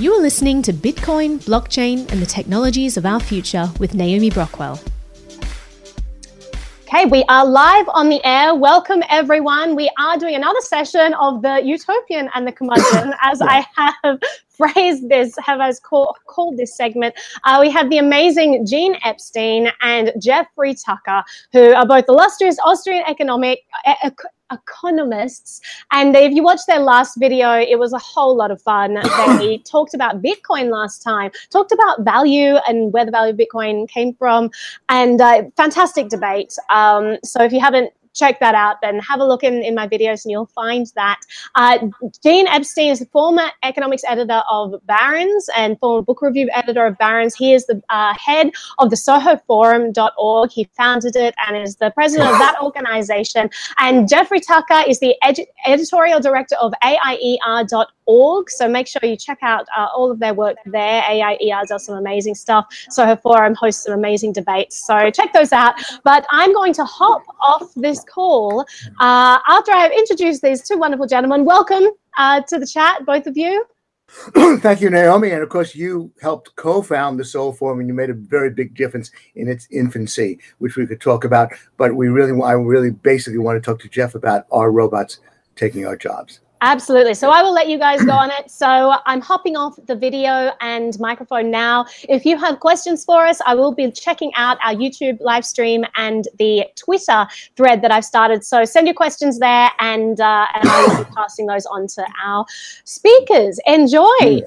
You are listening to Bitcoin, blockchain, and the technologies of our future with Naomi Brockwell. Okay, we are live on the air. Welcome, everyone. We are doing another session of the Utopian and the Curmudgeon, as I have phrased this, have as call, called this segment. Uh, we have the amazing Gene Epstein and Jeffrey Tucker, who are both illustrious Austrian economic. Economists. And if you watch their last video, it was a whole lot of fun. They talked about Bitcoin last time, talked about value and where the value of Bitcoin came from, and uh, fantastic debate. Um, so if you haven't check that out, then have a look in, in my videos and you'll find that. Uh, Epstein is the former economics editor of Barron's and former book review editor of Barron's. He is the uh, head of the SohoForum.org. He founded it and is the president of that organization. And Jeffrey Tucker is the ed- editorial director of AIER.org So make sure you check out uh, all of their work there. AIER does some amazing stuff. Soho Forum hosts some amazing debates. So check those out. But I'm going to hop off this call uh, after I have introduced these two wonderful gentlemen. Welcome uh, to the chat, both of you. Thank you, Naomi. And of course, you helped co found the Soho Forum and you made a very big difference in its infancy, which we could talk about. But we really, I really basically want to talk to Jeff about our robots taking our jobs. Absolutely. So I will let you guys go on it. So I'm hopping off the video and microphone now. If you have questions for us, I will be checking out our YouTube live stream and the Twitter thread that I've started. So send your questions there, and uh, and I will be passing those on to our speakers. Enjoy.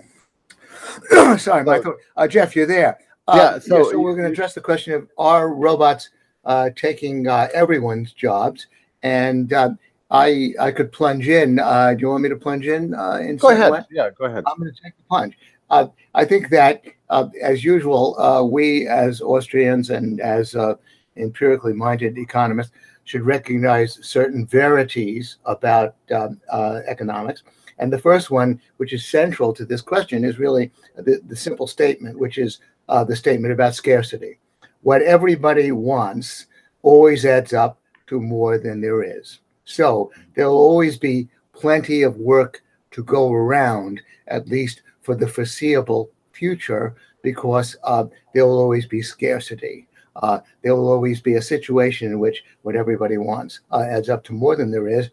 Sorry, my thought. Uh, Jeff, you're there. Uh, yeah. So, yeah, so we're going to address the question of are robots uh, taking uh, everyone's jobs and uh, I I could plunge in. Uh, do you want me to plunge in? Uh, in go ahead. Way? Yeah, go ahead. I'm going to take the plunge. Uh, I think that, uh, as usual, uh, we as Austrians and as uh, empirically minded economists should recognize certain verities about um, uh, economics. And the first one, which is central to this question, is really the, the simple statement, which is uh, the statement about scarcity. What everybody wants always adds up to more than there is. So there'll always be plenty of work to go around, at least for the foreseeable future, because uh, there will always be scarcity. Uh, there will always be a situation in which what everybody wants uh, adds up to more than there is,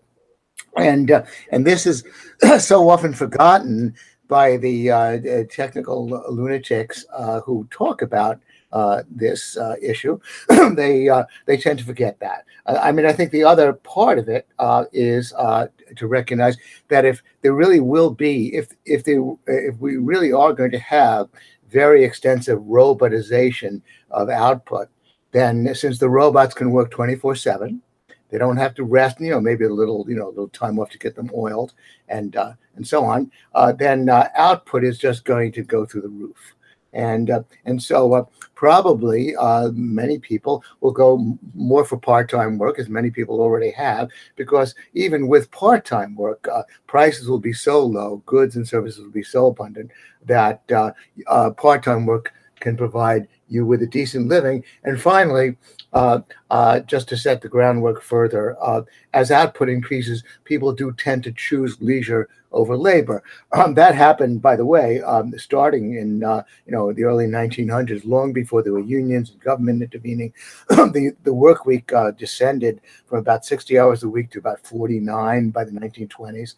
and uh, and this is so often forgotten by the uh, technical lunatics uh, who talk about uh, this uh, issue, they uh, they tend to forget that. Uh, I mean, I think the other part of it uh, is uh, to recognize that if there really will be, if if they if we really are going to have very extensive robotization of output, then since the robots can work twenty four seven. They don't have to rest, you know, maybe a little, you know, a little time off to get them oiled and and so on. then output is just going to go through the roof and uh, and so uh, probably uh, many people will go more for part-time work as many people already have because even with part-time work uh, prices will be so low goods and services will be so abundant that uh, uh, part-time work can provide you with a decent living and finally uh, uh, just to set the groundwork further, uh, as output increases, people do tend to choose leisure over labor. Um, that happened, by the way, um, starting in uh, you know the early 1900s, long before there were unions and government intervening. the the work week uh, descended from about 60 hours a week to about 49 by the 1920s,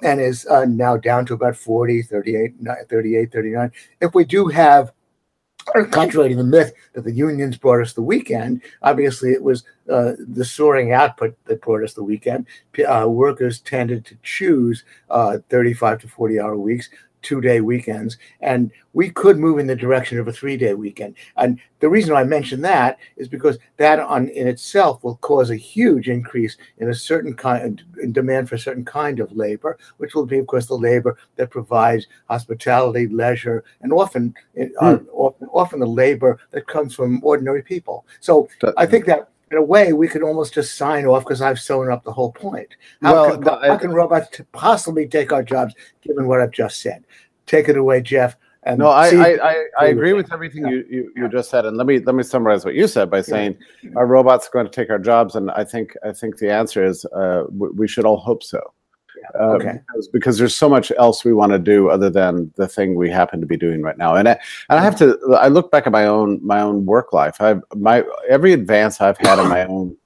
and is uh, now down to about 40, 38, 38, 39. If we do have contrary to the myth that the unions brought us the weekend, obviously it was uh, the soaring output that brought us the weekend. Uh, workers tended to choose uh, 35 to 40 hour weeks two day weekends. And we could move in the direction of a three day weekend. And the reason I mention that is because that on in itself will cause a huge increase in a certain kind in demand for a certain kind of labor, which will be, of course, the labor that provides hospitality, leisure, and often, uh, hmm. often, often the labor that comes from ordinary people. So I think that in a way, we could almost just sign off because I've sewn up the whole point. How, well, can, how can robots possibly take our jobs, given what I've just said? Take it away, Jeff. And no, I, I, I, I, agree with everything you, you, you, just said, and let me let me summarize what you said by saying, yeah. robots going to take our jobs? And I think I think the answer is uh, we, we should all hope so. Uh, okay. because, because, there's so much else we want to do other than the thing we happen to be doing right now. And I, and I have to I look back at my own my own work life. I've my every advance I've had in my own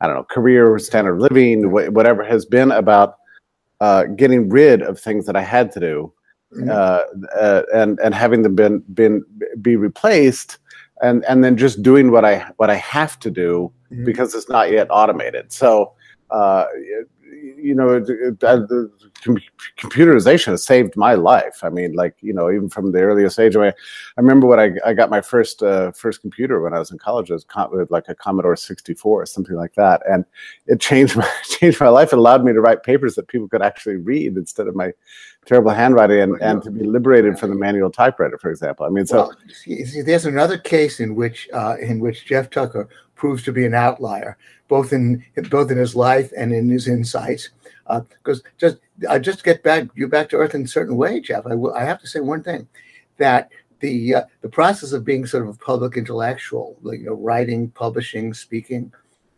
I don't know career, standard of living, whatever has been about uh, getting rid of things that I had to do, mm-hmm. uh, uh, and and having them been been be replaced, and and then just doing what I what I have to do mm-hmm. because it's not yet automated. So uh, you know, the computerization has saved my life. I mean, like you know, even from the earliest age. I, I remember when I, I got my first uh, first computer when I was in college. It was com- like a Commodore 64 or something like that, and it changed my changed my life. It allowed me to write papers that people could actually read instead of my terrible handwriting, and, and to be liberated from the manual typewriter, for example. I mean, so well, see, there's another case in which uh, in which Jeff Tucker proves to be an outlier, both in both in his life and in his insights. Because uh, just I just get back you back to earth in a certain way, Jeff. I, w- I have to say one thing, that the uh, the process of being sort of a public intellectual, like you know, writing, publishing, speaking,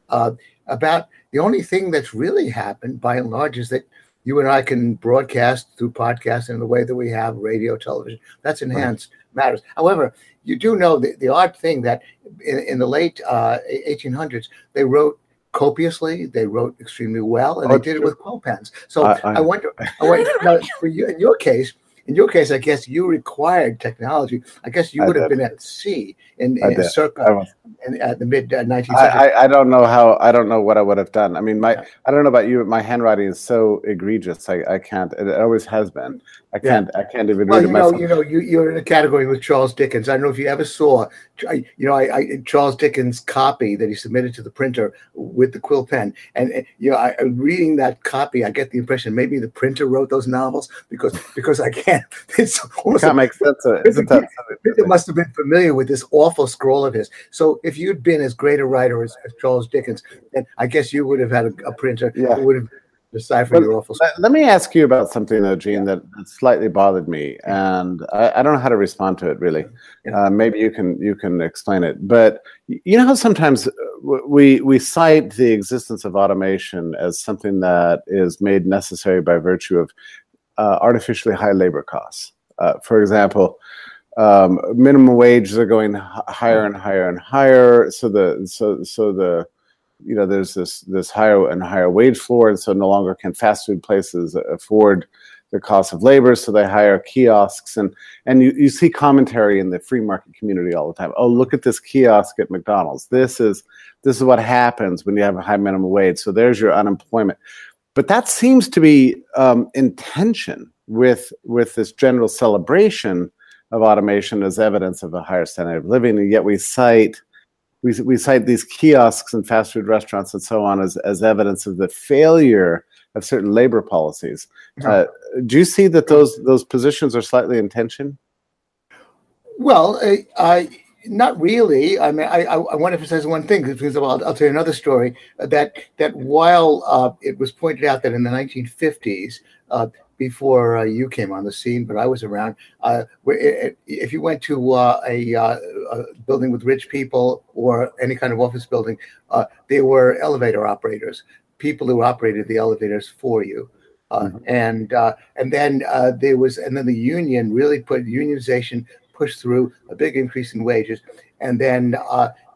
uh, about the only thing that's really happened by and large is that you and I can broadcast through podcasts in the way that we have radio, television. That's enhanced right. matters. However, you do know the, the odd thing that in, in the late uh, 1800s, they wrote copiously. They wrote extremely well, and oh, they did it with quill pens. So I, I, I wonder, I wonder now, for you in your case, in your case, I guess you required technology. I guess you would have been at sea in, in circa in, at the mid uh, 19th century. I, I, don't know how. I don't know what I would have done. I mean, my yeah. I don't know about you, but my handwriting is so egregious. I, I can't. It always has been. I can't. Yeah. I can't even well, read you know, You know, you, you're in a category with Charles Dickens. I don't know if you ever saw, you know, I, I, Charles Dickens' copy that he submitted to the printer with the quill pen, and you know, I, reading that copy, I get the impression maybe the printer wrote those novels because because I can't. It's almost can't make sense of it. Isn't that? Printer must have been familiar with this awful scroll of his. So if you'd been as great a writer as, as Charles Dickens, then I guess you would have had a, a printer yeah. who would have deciphered but your awful let, let, me ask you about something though gene that, that slightly bothered me and I, I, don't know how to respond to it really yeah. uh, maybe you can you can explain it but you know how sometimes uh, we we cite the existence of automation as something that is made necessary by virtue of uh, artificially high labor costs. Uh, for example um, minimum wages are going higher and higher and higher. So the so so the you know there's this this higher and higher wage floor and so no longer can fast food places afford the cost of labor so they hire kiosks. And and you, you see commentary in the free market community all the time. Oh look at this kiosk at mcdonald's. This is this is what happens when you have a high minimum wage. So there's your unemployment but that seems to be um, in tension with with this general celebration of automation as evidence of a higher standard of living and yet we cite we, we cite these kiosks and fast food restaurants and so on as, as evidence of the failure of certain labor policies. Uh, do you see that those those positions are slightly in tension? Well, I, I not really. I mean, I, I want to emphasize one thing because I'll, I'll tell you another story that that while uh, it was pointed out that in the 1950s uh, before uh, you came on the scene, but I was around. Uh, if you went to uh, a, uh, a, building with rich people or any kind of office building, uh, they were elevator operators, people who operated the elevators for you. Uh, mm-hmm. And and then there was, and then the union really put unionization pushed through a big increase in wages, and then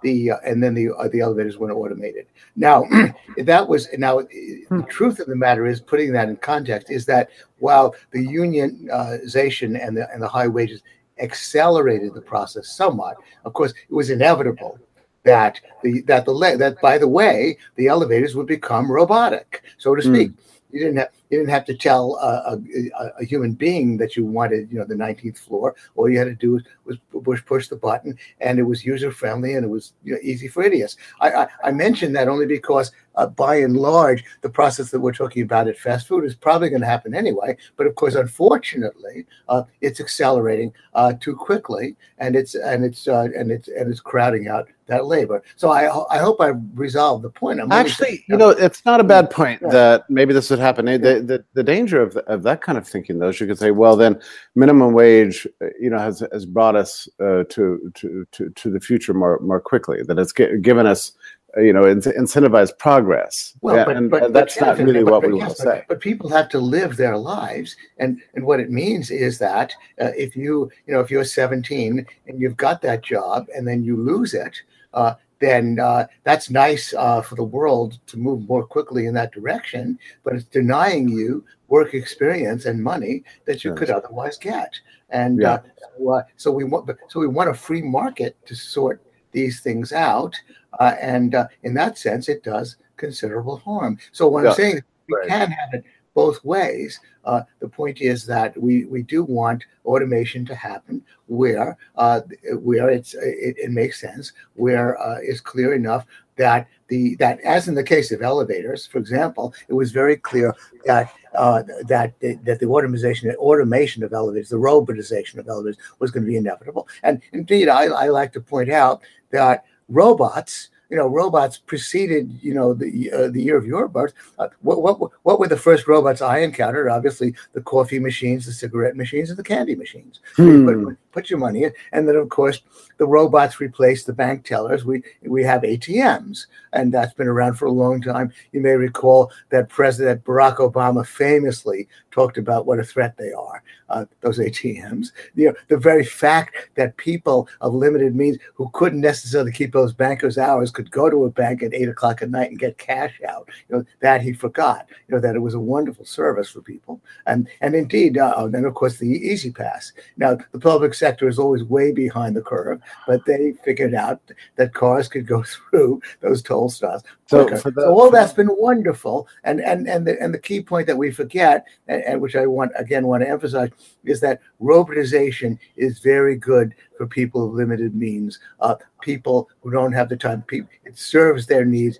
the uh, and then the uh, the elevators went automated. Now, that was now the hmm. truth of the matter is putting that in context is that while the unionization and the and the high wages accelerated the process somewhat, of course, it was inevitable that the that the that by the way the elevators would become robotic, so to speak. Mm. You didn't have you didn't have to tell a, a, a, human being that you wanted, you know, the 19th floor. All you had to do was, was push push the button, and it was user friendly and it was you know, easy for idiots. I, I, I mentioned that only because, uh, by and large, the process that we're talking about at fast food is probably going to happen anyway. But of course, unfortunately, uh, it's accelerating uh, too quickly, and it's and it's uh, and it's and it's crowding out that labor. So I I hope I resolved the point. I'm Actually, you know, it's not a bad point yeah. that maybe this would happen. Yeah. The, the, the danger of, of that kind of thinking, though, is you could say, well, then minimum wage, you know, has has brought us uh, to, to to to the future more more quickly. That it's given us you know, incentivized progress. Well, Yeah, but, and, but, and but that's not Jonathan, really but- what but we yes, want to say. But people have to live their lives, and and what it means is that uh, if you you know if you're 17 and you've got that job and then you lose it, uh, then uh, that's nice uh, for the world to move more quickly in that direction. But it's denying you work experience and money that you Yes. could otherwise get. And Yeah. uh, so, uh, so we want, so we want a free market to sort these things out. Uh, and uh, in that sense, it does considerable harm. So what Yeah, I'm saying, is we right. can have it both ways. Uh, the point is that we we do want automation to happen where uh, where it's it, it makes sense, where uh, it's clear enough that the that as in the case of elevators, for example, it was very clear that uh, that that the automation automation of elevators, the robotization of elevators, was going to be inevitable. And indeed, I, I like to point out that robots, you know, robots preceded, you know, the uh, the year of your birth. Uh, what, what what were the first robots I encountered? Obviously, the coffee machines, the cigarette machines, and the candy machines. Hmm. put, put your money in, and then of course the robots replace the bank tellers. We we have ATMs, and that's been around for a long time. You may recall that President Barack Obama famously talked about what a threat they are. Uh, those ATMs. You know, the very fact that people of limited means who couldn't necessarily keep those bankers' hours could go to a bank at eight o'clock at night and get cash out. You know that he forgot. You know that it was a wonderful service for people, and and indeed, uh, then of course the E-ZPass. Now the public sector is always way behind the curve, but they figured out that cars could go through those toll stops. So the- so all that's been wonderful, and and and the and the key point that we forget, and, and which I want again want to emphasize, is that robotization is very good for people of limited means, uh, people who don't have the time. People, it serves their needs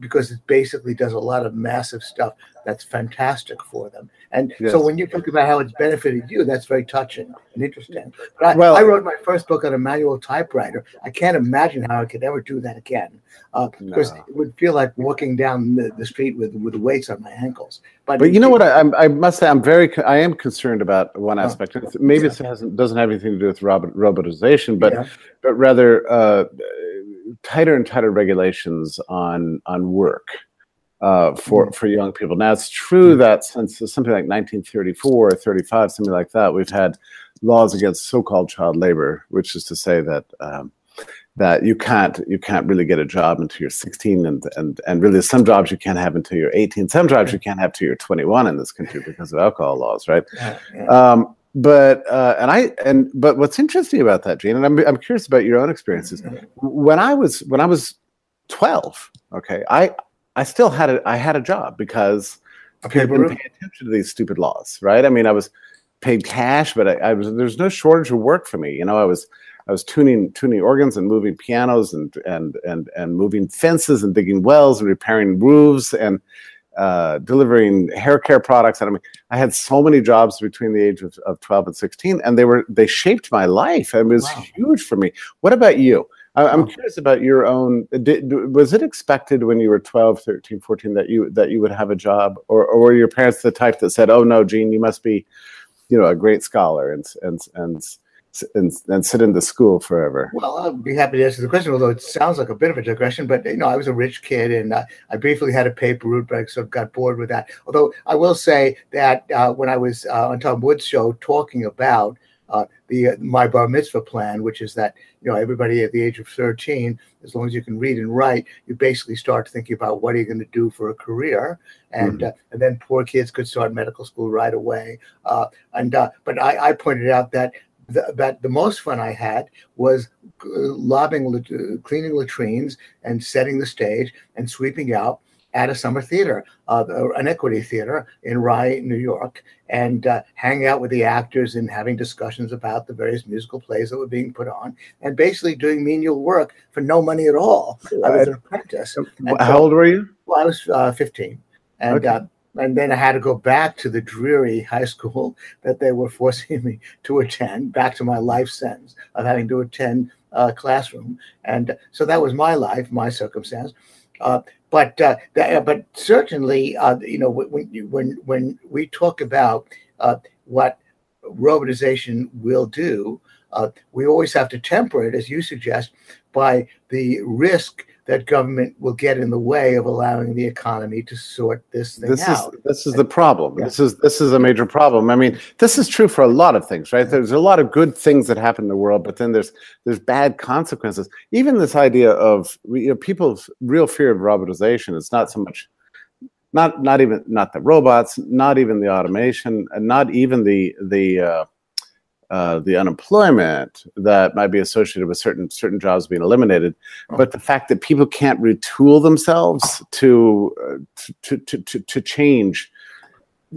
because it basically does a lot of massive stuff that's fantastic for them. And Yes. so when you talk about how it's benefited you, that's very touching and interesting. But I, Well- I wrote my first book on a manual typewriter. I can't imagine how I could ever do that again uh, because No. it would feel like walking down the, the street with with weights on my ankles. But, But you know what? I, I'm- must say, I'm very, I am concerned about one aspect. It's- Maybe it hasn't doesn't have anything to do with robot, robotization, but Yeah. but rather uh, tighter and tighter regulations on on work uh, for Mm. for young people. Now it's true that since something like 1934 or 35, something like that, we've had laws against so-called child labor, which is to say that. Um, that you can't you can't really get a job until you're 16 and and and really some jobs you can't have until you're 18 some jobs you can't have till you're 21 in this country because of alcohol laws right Yeah, yeah. um but uh and i and but what's interesting about that gene and i'm, I'm curious about your own experiences. When i was when i was 12 okay i i still had a i had a job because Okay, people didn't pay attention to these stupid laws right? I mean i was paid cash but I, I was there's no shortage of work for me you know? I was I was tuning tuning organs and moving pianos and and and and moving fences and digging wells and repairing roofs and uh, delivering hair care products. And I mean, I had so many jobs between the age of, of 12 and 16, and they were they shaped my life. It was Wow. huge for me. What about you? I, I'm curious about your own. Did, was it expected when you were 12, 13, 14 that you that you would have a job, or, or were your parents the type that said, "Oh no, Gene, you must be, you know, a great scholar and and and and, and sit in the school forever"? Well, I'll be happy to answer the question, although it sounds like a bit of a digression. But you know, I was a rich kid, and uh, I briefly had a paper route, but I sort of got bored with that. Although I will say that uh, when I was uh, on Tom Woods' show talking about uh, the uh, my bar mitzvah plan, which is that you know everybody at the age of thirteen, as long as you can read and write, you basically start thinking about what are you going to do for a career, and uh, and then poor kids could start medical school right away. Uh, and uh, but I, I pointed out that the, that the most fun I had was uh, lobbing, lat- uh, cleaning latrines and setting the stage and sweeping out at a summer theater, uh, an equity theater in Rye, New York, and uh, hanging out with the actors and having discussions about the various musical plays that were being put on, and basically doing menial work for no money at all. I was an apprentice. How so- old were you? well, I was uh, 15, and Okay. Uh, and then I had to go back to the dreary high school that they were forcing me to attend, back to my life sentence of having to attend uh, classroom, and so that was my life, my circumstance. Uh, but uh, that, but certainly, uh, you know, when when when we talk about uh, what robotization will do, uh, we always have to temper it, as you suggest, by the risk that government will get in the way of allowing the economy to sort this thing this out. Is, this is the problem. Yeah. This is this is a major problem. I mean, this is true for a lot of things, right? There's a lot of good things that happen in the world, but then there's there's bad consequences. Even this idea of you know, people's real fear of robotization is not so much not not even not the robots, not even the automation, and not even the the uh, uh, the unemployment that might be associated with certain certain jobs being eliminated, but the fact that people can't retool themselves to uh, to, to to to change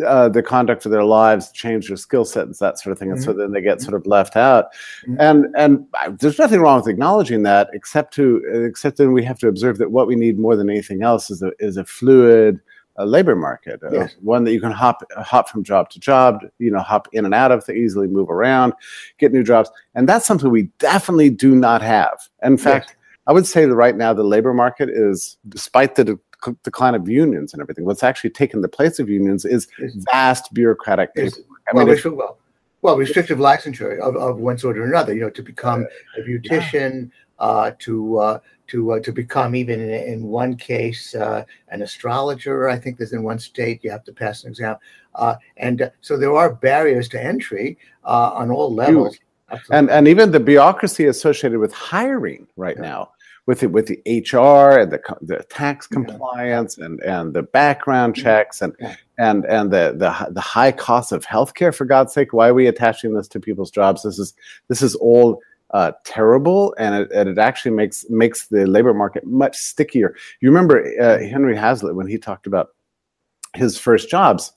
uh, the conduct of their lives, change their skill sets, that sort of thing, and so then they get sort of left out. Mhm. And and I- there's nothing wrong with acknowledging that, except to except then we have to observe that what we need more than anything else is a is a fluid uh, labor market, uh, one that you can hop hop from job to job, you know, hop in and out of, to easily move around, get new jobs, and that's something we definitely do not have. In fact, I would say that right now the labor market is, despite the de- decline of unions and everything, what's actually taken the place of unions is vast bureaucratic is- paperwork. I well, mean, well, well, restrictive licensure of, of one sort or another. You know, to become a beautician, uh, to uh, to uh, to become even in, in one case uh, an astrologer. I think there's in one state you have to pass an exam, uh, and uh, so there are barriers to entry uh, on all levels. And and even the bureaucracy associated with hiring right Yeah. now with it with the HR and the the tax Yeah. compliance and and the background checks and Yeah. and and the the the high cost of healthcare for God's sake why are we attaching this to people's jobs this is this is all uh, terrible and it, and it actually makes makes the labor market much stickier you remember uh, Henry Hazlitt when he talked about his first jobs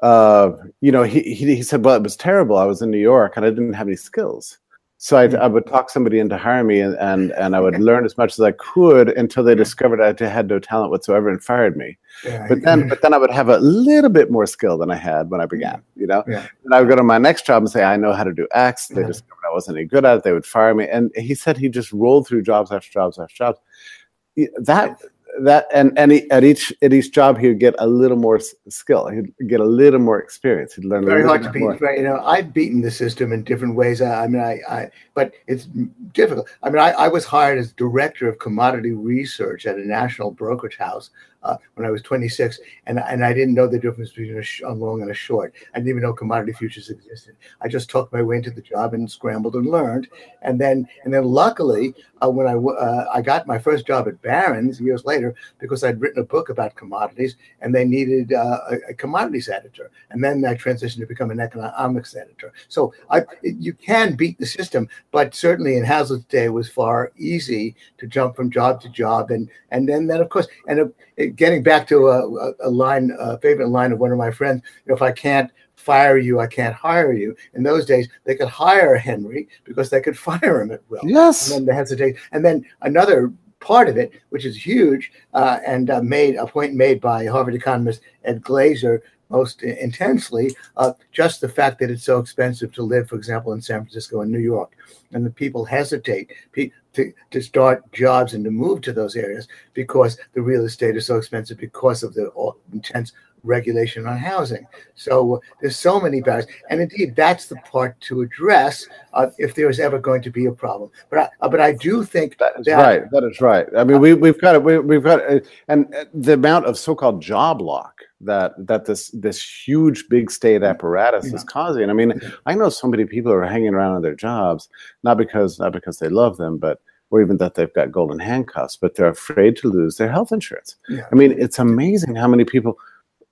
uh, you know, he, he he said, "Well, it was terrible. I was in New York and I didn't have any skills, so I mm. I would talk somebody into hiring me, and and, and I would learn as much as I could until they discovered I had no talent whatsoever and fired me. Yeah, But then, but then I would have a little bit more skill than I had when I mm. began. You know, Yeah. and I would go to my next job and say, I know how to do X. They Yeah. discovered I wasn't any good at it. They would fire me, and he said he just rolled through jobs after jobs after jobs. That that and and he, at each at each job he would get a little more skill. He'd get a little more experience. He'd learn a very hard to bit beat. more. You know, I've beaten the system in different ways. I, I mean, I, I, but it's difficult. I mean, I, I was hired as director of commodity research at a national brokerage house uh, when I was 26, and and I didn't know the difference between a, sh- a long and a short. I didn't even know commodity futures existed. I just talked my way into the job and scrambled and learned, and then and then luckily uh, when I uh, I got my first job at Barron's years later because I'd written a book about commodities and they needed uh, a, a commodities editor, and then I transitioned to become an economics editor. So I you can beat the system, but certainly in Hazlitt's day it was far easy to jump from job to job, and and then then of course and uh, getting back to a, a, line a favorite line of one of my friends, you know, if I can't fire you, I can't hire you. In those days, they could hire Henry because they could fire him at will Yes. and then the hesitate, and then another part of it, which is huge, uh, and uh, made a point made by Harvard economist Ed Glaeser most intensely, uh, just the fact that it's so expensive to live, for example, in San Francisco and New York, and the people hesitate pe- to, to start jobs and to move to those areas because the real estate is so expensive because of the intense regulation on housing. So uh, there's so many barriers, and indeed that's the part to address uh, if there is ever going to be a problem. But I, uh, but I do think That is that- right. That is right. I mean, we we've got it. We, we've got uh, and uh, the amount of so-called job lock that that this this huge big state apparatus Yeah. is causing. I mean, I know so many people are hanging around on their jobs not because not because they love them, but or even that they've got golden handcuffs, but they're afraid to lose their health insurance. Yeah. I mean, it's amazing how many people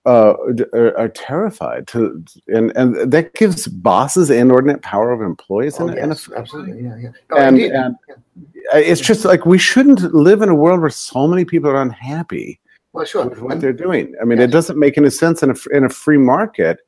uh, are, are terrified to, and and that gives bosses inordinate power over employees. Oh, in, a- in a absolutely, yeah, yeah. No, and, and uh, it's just like we shouldn't live in a world where so many people are unhappy well, sure. what they're doing. I mean, Yes. it doesn't make any sense in a in a free market,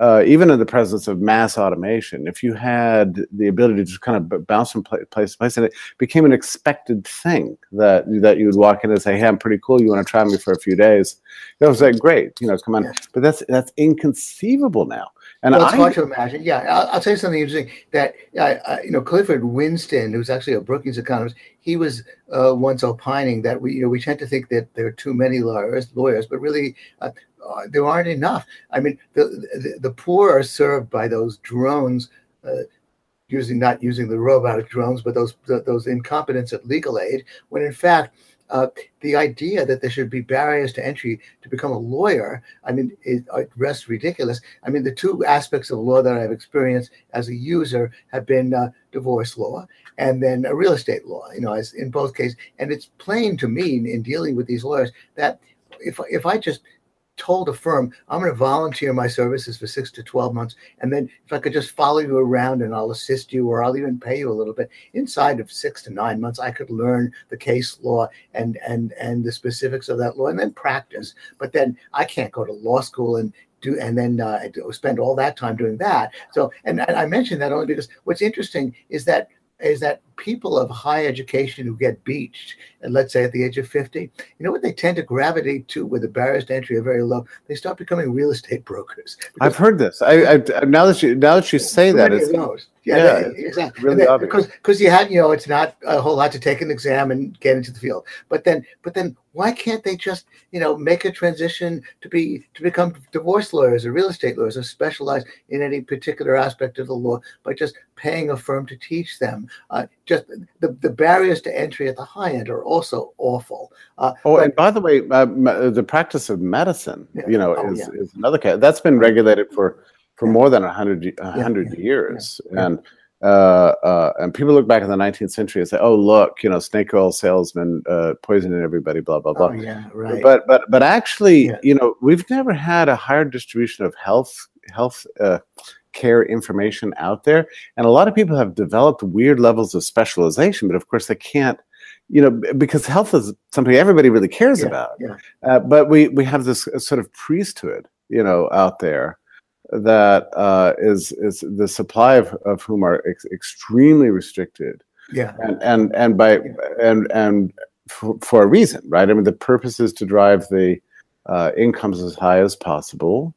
uh, even in the presence of mass automation. If you had the ability to just kind of bounce from place to place, and it became an expected thing that that you would walk in and say, "Hey, I'm pretty cool. You want to try me for a few days?" That was like, "Great, you know, come on." Yes. But that's that's inconceivable now. And well, it's I, hard to imagine. Yeah, I'll, I'll tell you something interesting. That uh, uh, you know, Clifford Winston, who's actually a Brookings economist, he was uh, once opining that we, you know, we tend to think that there are too many lawyers, lawyers, but really uh, uh, there aren't enough. I mean, the, the the poor are served by those drones. Uh, Using not using the robotic drones, but those th- those incompetents at legal aid. When in fact, uh, the idea that there should be barriers to entry to become a lawyer, I mean, it, it rests ridiculous. I mean, the two aspects of law that I've experienced as a user have been uh, divorce law and then a real estate law. You know, as in both cases, and it's plain to me in dealing with these lawyers that if if I just told a firm, I'm going to volunteer my services for six to 12 months. And then if I could just follow you around and I'll assist you or I'll even pay you a little bit inside of six to nine months, I could learn the case law and, and, and the specifics of that law and then practice. But then I can't go to law school and do, and then uh, spend all that time doing that. So, and, and I mentioned that only because what's interesting is that is that people of high education who get beached, and let's say at the age of 50, you know what they tend to gravitate to where the barriers to entry are very low? They start becoming real estate brokers. I've heard this. I, I, now that you now that you say that, it's, yeah, yeah exactly. Really then, because because you had you know it's not a whole lot to take an exam and get into the field, but then but then why can't they just you know make a transition to be to become divorce lawyers or real estate lawyers or specialize in any particular aspect of the law by just paying a firm to teach them? Uh, just the, the barriers to entry at the high end are also awful. Uh, oh, but, and by the way, uh, the practice of medicine, yeah. you know, oh, is, yeah. is another case that's been regulated for for more than a hundred hundred years, and uh, uh, and people look back in the 19th century and say, "Oh, look, you know, snake oil salesmen uh, poisoning everybody, blah blah blah." Oh, yeah, right. But but but actually, yeah. you know, we've never had a higher distribution of health health uh, care information out there, and a lot of people have developed weird levels of specialization, but of course they can't. You know, because health is something everybody really cares yeah, about. Yeah. Uh, but we we have this sort of priesthood, you know, out there that uh, is is the supply of, of whom are ex- extremely restricted. Yeah, and and and by and and for, for, a reason, right? I mean, the purpose is to drive the uh, incomes as high as possible,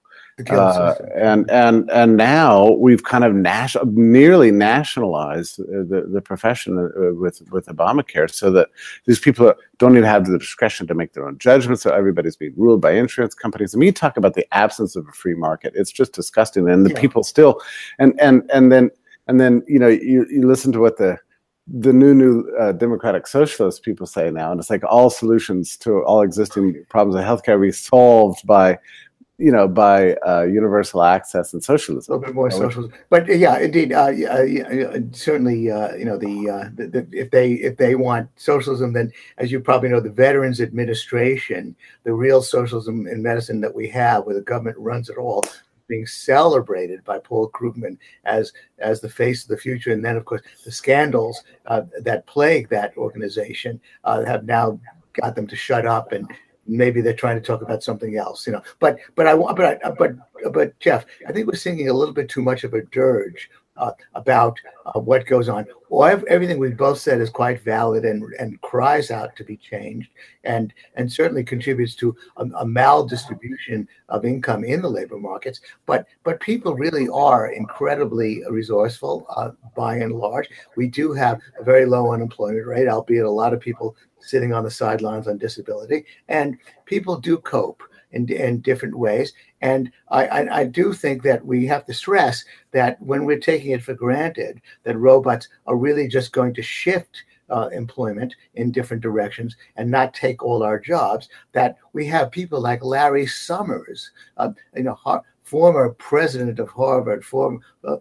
uh, and and and now we've kind of national, nearly nationalized the the profession uh, with with Obamacare, so that these people don't even have the discretion to make their own judgments. So everybody's being ruled by insurance companies. And we talk about the absence of a free market. It's just disgusting. And the yeah. people still, and and and then and then you know you you listen to what the the new new uh, democratic socialist people say now and it's like all solutions to all existing problems of healthcare be solved by you know, by uh, universal access and socialism. A little bit more socialism, but uh, yeah, indeed, uh, uh, certainly, uh, you know, the, uh, the, the, if they if they want socialism, then as you probably know, the Veterans Administration, the real socialism in medicine that we have, where the government runs it all, being celebrated by Paul Krugman as as the face of the future, and then of course the scandals that plague that organization have now got them to shut up and maybe they're trying to talk about something else, you know. But but I want but I, but but Jeff, I think we're singing a little bit too much of a dirge uh, about uh, what goes on. Well, everything we've both said is quite valid and and cries out to be changed, and and certainly contributes to a, a maldistribution of income in the labor markets. But but people really are incredibly resourceful uh, by and large. We do have a very low unemployment rate, albeit a lot of people sitting on the sidelines on disability, and people do cope in, in different ways. And I, I, I, do think that we have to stress that when we're taking it for granted that robots are really just going to shift uh, employment in different directions and not take all our jobs, that we have people like Larry Summers, uh, you know, former president of Harvard, former uh,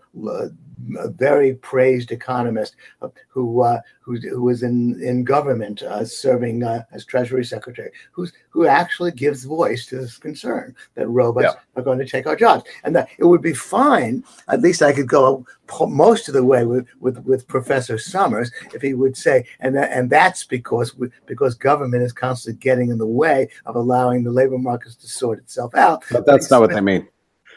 a very praised economist uh, who, uh, who who was in in government uh, serving uh, as Treasury Secretary, who's who actually gives voice to this concern that robots yeah. are going to take our jobs, and that it would be fine. At least I could go most of the way with with, with Professor Summers if he would say, and that, and that's because we, because government is constantly getting in the way of allowing the labor markets to sort itself out. But that's not what they mean.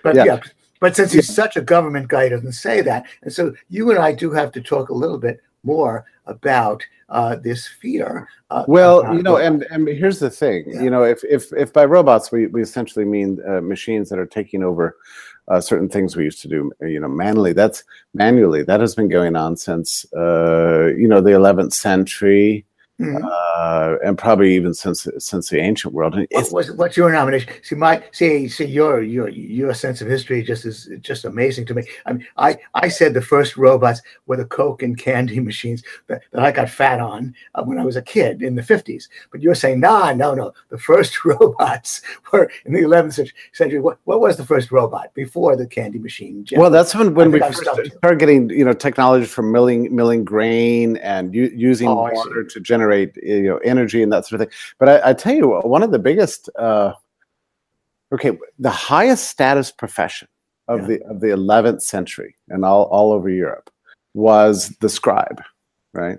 But yeah, yeah but since he's such a government guy, he doesn't say that. And so you and I do have to talk a little bit more about uh, this fear. Uh, well, you know, and, and here's the thing. Yeah. You know, if, if if by robots we, we essentially mean uh, machines that are taking over uh, certain things we used to do, you know, manually. That's manually. That has been going on since uh, you know the 11th century. Mm-hmm. uh, and probably even since since the ancient world. What, what's, what's your nomination? See, my see, see your your your sense of history just is just amazing to me. I mean, I I said the first robots were the Coke and candy machines that, that I got fat on uh, when I was a kid in the fifties. But you're saying, nah, no, no, the first robots were in the 11th century. What, what was the first robot before the candy machine? Well, that's when when we first started getting you know technology for milling milling grain and u- using Oh, water to generate you know energy and that sort of thing. But I, I tell you, one of the biggest, uh, okay, the highest status profession of Yeah. the of the 11th century and all all over Europe was the scribe, right?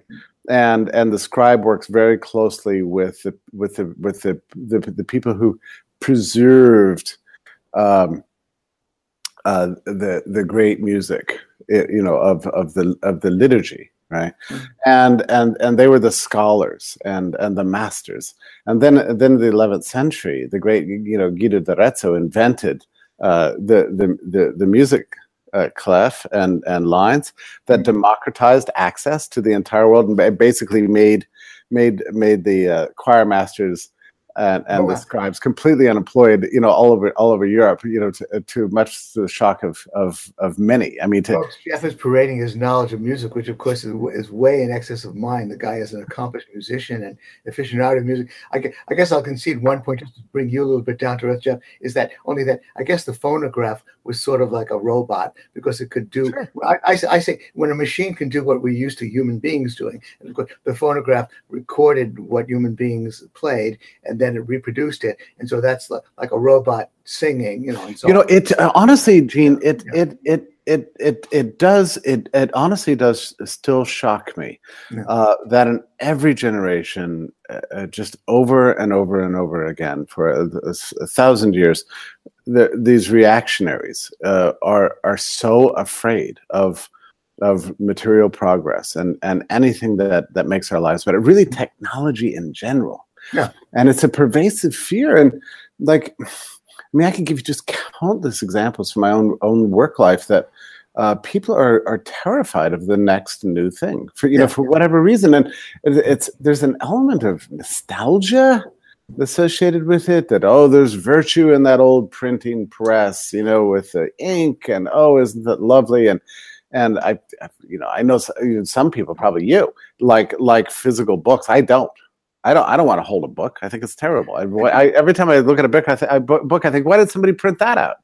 And and the scribe works very closely with the with the with the the, the people who preserved um, uh, the the great music, you know, of of the of the liturgy, right? And and and they were the scholars and and the masters. And then then in the eleventh century, the great you know Guido d'Arezzo invented uh, the the the the music. Uh, clef and and lines that Mhm. democratized access to the entire world and basically made made made the uh, choir masters and, and Oh, the scribes completely unemployed, you know, all over all over Europe, you know, to, uh, to much to the shock of of of many. I mean, to, Well, Jeff is parading his knowledge of music, which of course is, is way in excess of mine. The guy is an accomplished musician and aficionado of music. I, I guess I'll concede one point just to bring you a little bit down to earth, Jeff, is that only that I guess the phonograph was sort of like a robot because it could do. Sure. I, I, say- I say when a machine can do what we're used to human beings doing, and of course the phonograph recorded what human beings played and then it reproduced it, and so that's like, like a robot singing, you know. And so you know, it uh, honestly, Gene, it Yeah. it it it it it does it it honestly does still shock me Yeah. uh, that in every generation, uh, uh, just over and over and over again for a thousand years, the, these reactionaries uh, are are so afraid of of material progress and and anything that that makes our lives better. Really, technology in general. Yeah. and it's a pervasive fear and like. I mean, I can give you just countless examples from my own own work life that uh, people are are terrified of the next new thing for you know for whatever reason, and it's there's an element of nostalgia associated with it that oh there's virtue in that old printing press you know with the ink and oh isn't that lovely and and I, I you know I know some people probably you like like physical books I don't I don't. I don't want to hold a book. I think it's terrible. I, I, every time I look at a book, I, I book, I think, why did somebody print that out?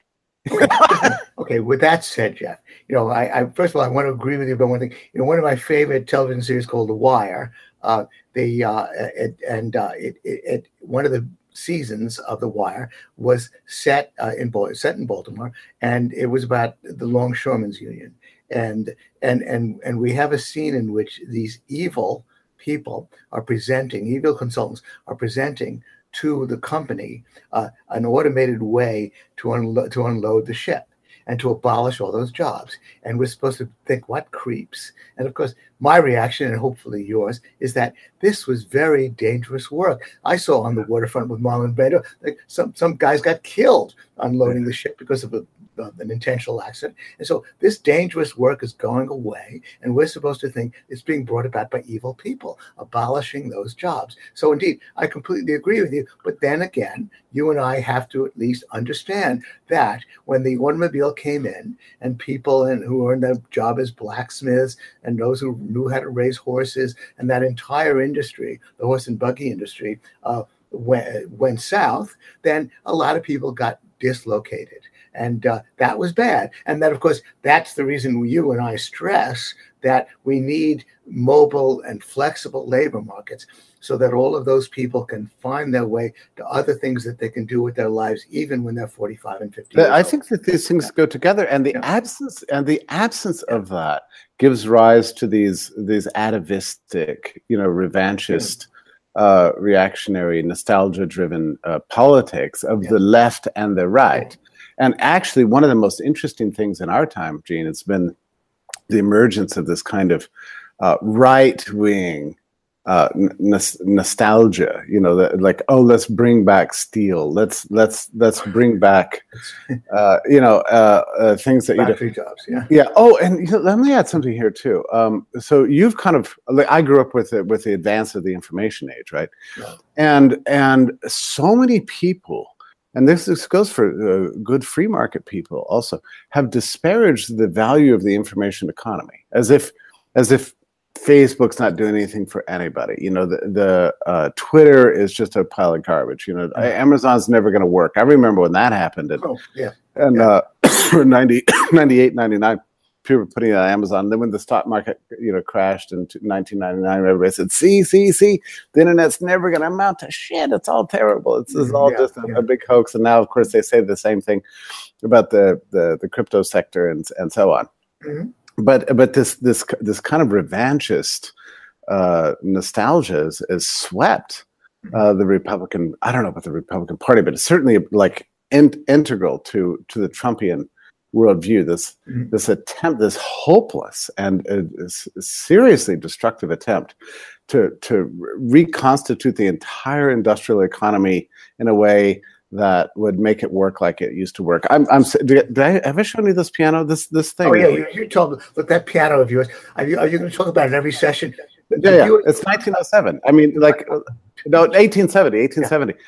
Okay, with that said, Jeff, you know, I, I first of all I want to agree with you about one thing. You know, one of my favorite television series called The Wire. Uh, the uh, it, and uh, it, it, it one of the seasons of The Wire was set uh, in set in Baltimore, and it was about the Longshoremen's Union, and and and and we have a scene in which these evil people are presenting, evil consultants are presenting to the company uh, an automated way to unload to unload the ship and to abolish all those jobs. And we're supposed to think, what creeps? And of course, my reaction, and hopefully yours, is that this was very dangerous work. I saw on the waterfront with Marlon Brando, like some some guys got killed unloading the ship because of a, of an intentional accident. And so this dangerous work is going away, and we're supposed to think it's being brought about by evil people, abolishing those jobs. So indeed, I completely agree with you. But then again, you and I have to at least understand that when the automobile came in and people in, who earned their job as blacksmiths and those who knew how to raise horses and that entire industry, the horse and buggy industry, uh, went, went south, then a lot of people got dislocated. And uh, that was bad. And that, of course, that's the reason you and I stress that we need mobile and flexible labor markets so that all of those people can find their way to other things that they can do with their lives, even when they're 45 and 50. I years think that these things go together, and the Yeah. absence and the absence of that gives rise to these these atavistic, you know, revanchist, uh, reactionary, nostalgia-driven uh, politics of Yeah. the left and the right. And actually, one of the most interesting things in our time, Gene, it's been the emergence of this kind of uh, right-wing uh, n- nostalgia. You know, that like oh, let's bring back steel. Let's let's let's bring back, uh, you know, uh, uh things that factory you jobs. Yeah. Yeah. Oh, and you know, let me add something here too. Um, so you've kind of like I grew up with it with the advance of the information age, right? Yeah. And and so many people. And this, this goes for uh, good free market people also have disparaged the value of the information economy as if as if Facebook's not doing anything for anybody. You know, the, the uh, Twitter is just a pile of garbage. You know, mm-hmm. Amazon's never going to work. I remember when that happened. And, oh, yeah. And yeah. Uh, 90, 98, 99, people were putting it on Amazon. Then when the stock market, you know, crashed in 1999, everybody said, see, see, see, the internet's never going to amount to shit. It's all terrible. It's, it's mm-hmm. all yeah, just a, yeah. a, big hoax. And now, of course, they say the same thing about the, the, the crypto sector and, and so on. Mm-hmm but but this this this kind of revanchist uh, nostalgia is, is swept uh, mm-hmm. the Republican. I don't know about the Republican Party, but it's certainly like in, integral to to the Trumpian worldview. This mm-hmm. this attempt, this hopeless and uh, seriously destructive attempt to to reconstitute the entire industrial economy in a way that would make it work like it used to work. I'm, I'm. Did I, have I shown you this piano? This this thing? Oh yeah, you, you told me. Look, that piano of yours. Are you, are you going to talk about it every session? Yeah, yeah. You, it's 1907. I mean, like, uh, no, 1870, 1870. Yeah.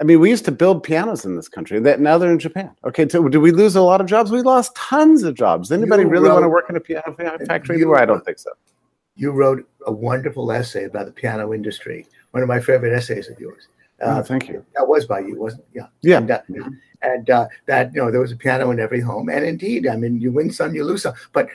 I mean, we used to build pianos in this country. That now they're in Japan. Okay, so did we lose a lot of jobs? We lost tons of jobs. Anybody you really wrote, want to work in a piano factory anymore? I don't think so. You wrote a wonderful essay about the piano industry. One of my favorite essays of yours. Uh, oh, thank you. That was by you, wasn't it? Yeah. Yeah. And, uh, and uh, that, you know, there was a piano in every home. And indeed, I mean, you win some, you lose some. But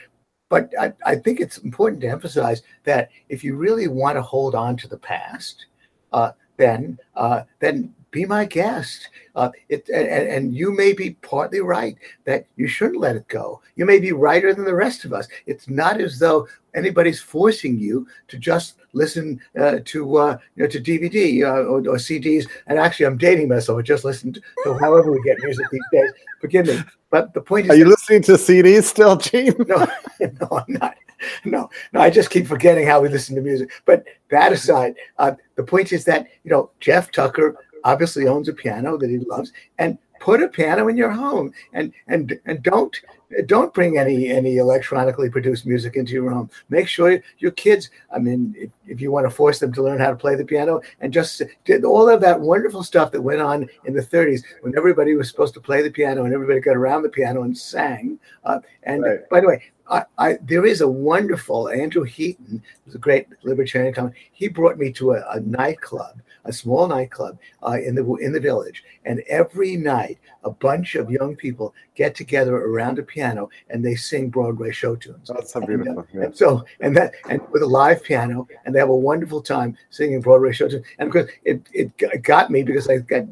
but I, I think it's important to emphasize that if you really want to hold on to the past, uh, then uh, then be my guest. Uh, it, and, and, you may be partly right that you shouldn't let it go. You may be righter than the rest of us. It's not as though anybody's forcing you to just listen uh, to uh, you know to DVD uh, or, or, CDs. And actually, I'm dating myself. I just listen to, to however we get music these days. Forgive me. But the point is, are you listening to CDs still, Gene? no, no, I'm not. No, no, I just keep forgetting how we listen to music. But that aside, uh, the point is that you know Jeff Tucker obviously owns a piano that he loves, and put a piano in your home, and and and don't don't bring any any electronically produced music into your home. Make sure your kids. I mean, if, if you want to force them to learn how to play the piano, and just did all of that wonderful stuff that went on in the 30s when everybody was supposed to play the piano and everybody got around the piano and sang. Uh, and right. by the way, I, I, there is a wonderful Andrew Heaton, who's a great libertarian comic. He brought me to a, a nightclub a small nightclub uh, in the in the village, and every night a bunch of young people get together around a piano and they sing Broadway show tunes. That's so beautiful. And, uh, yeah. and so and that and with a live piano, and they have a wonderful time singing Broadway show tunes. And of course, it it got me because I got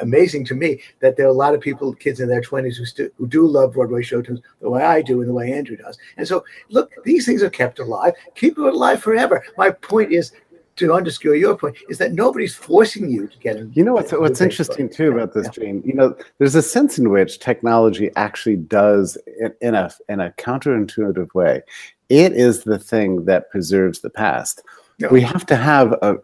amazing to me that there are a lot of people, kids in their 20s, who, st- who do love Broadway show tunes the way I do and the way Andrew does. And so, look, these things are kept alive. Keep it alive forever. My point is to underscore your point is that nobody's forcing you to get in. You know what's what's interesting too about this, yeah. Gene. You know, there's a sense in which technology actually does, in, in a in a counterintuitive way, it is the thing that preserves the past. We have to have a,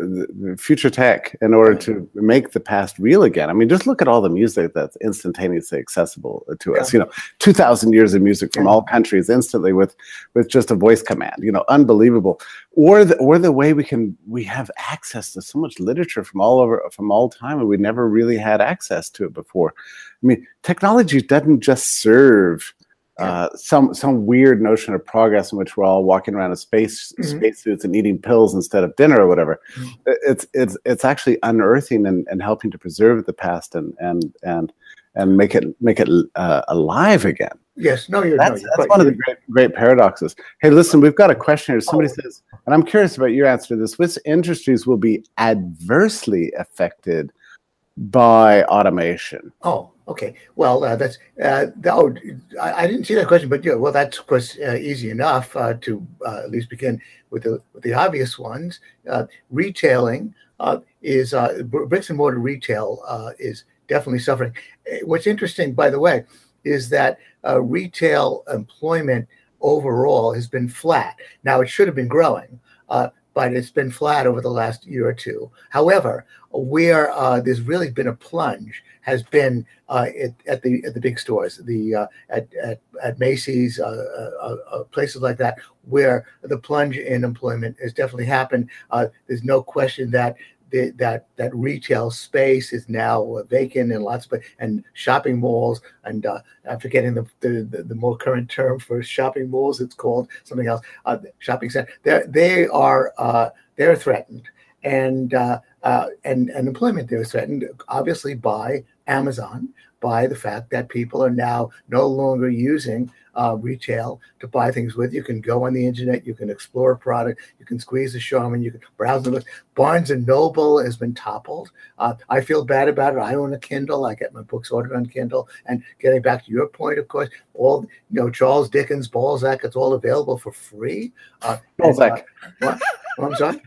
future tech in order to make the past real again. I mean, just look at all the music that's instantaneously accessible to us. You know, two thousand years of music from yeah. all countries instantly with with just a voice command. You know, unbelievable. Or the or the way we can we have access to so much literature from all over from all time, and we never really had access to it before. I mean, technology doesn't just serve uh, some some weird notion of progress in which we're all walking around in space mm-hmm. spacesuits and eating pills instead of dinner or whatever. Mm-hmm. It's it's it's actually unearthing and, and helping to preserve the past and and and and make it make it uh, alive again. Yes, no, you're that's, no, you're that's one of the great great paradoxes. Hey, listen, we've got a question here. Somebody oh. says, and I'm curious about your answer to this: which industries will be adversely affected by automation? Oh, Okay, well, uh, that's uh, oh, I, I, didn't see that question, but yeah, well, that's of course uh, easy enough uh, to uh, at least begin with the with the obvious ones. Uh, retailing is bricks and mortar retail is definitely suffering. What's interesting, by the way, is that retail employment overall has been flat. Now it should have been growing, but it's been flat over the last year or two. However, where there's really been a plunge has been uh, at, at, the at the big stores, the uh, at, at at Macy's, uh, places like that, where the plunge in employment has definitely happened. there's no question that the, that that retail space is now vacant in lots of and shopping malls and uh, I'm forgetting the, the, the more current term for shopping malls. It's called something else. Uh, shopping center. They they are uh, they're threatened and and and employment there is threatened obviously by Amazon by the fact that people are now no longer using uh, retail to buy things with. You can go on the internet, you can explore a product, you can squeeze the Charmin, you can browse the. Barnes and Noble has been toppled. Uh, I feel bad about it. I own a Kindle. I get my books ordered on Kindle. And getting back to your point, of course, all you know, Charles Dickens, Balzac, it's all available for free. Uh, Balzac. And, uh, what? I'm sorry.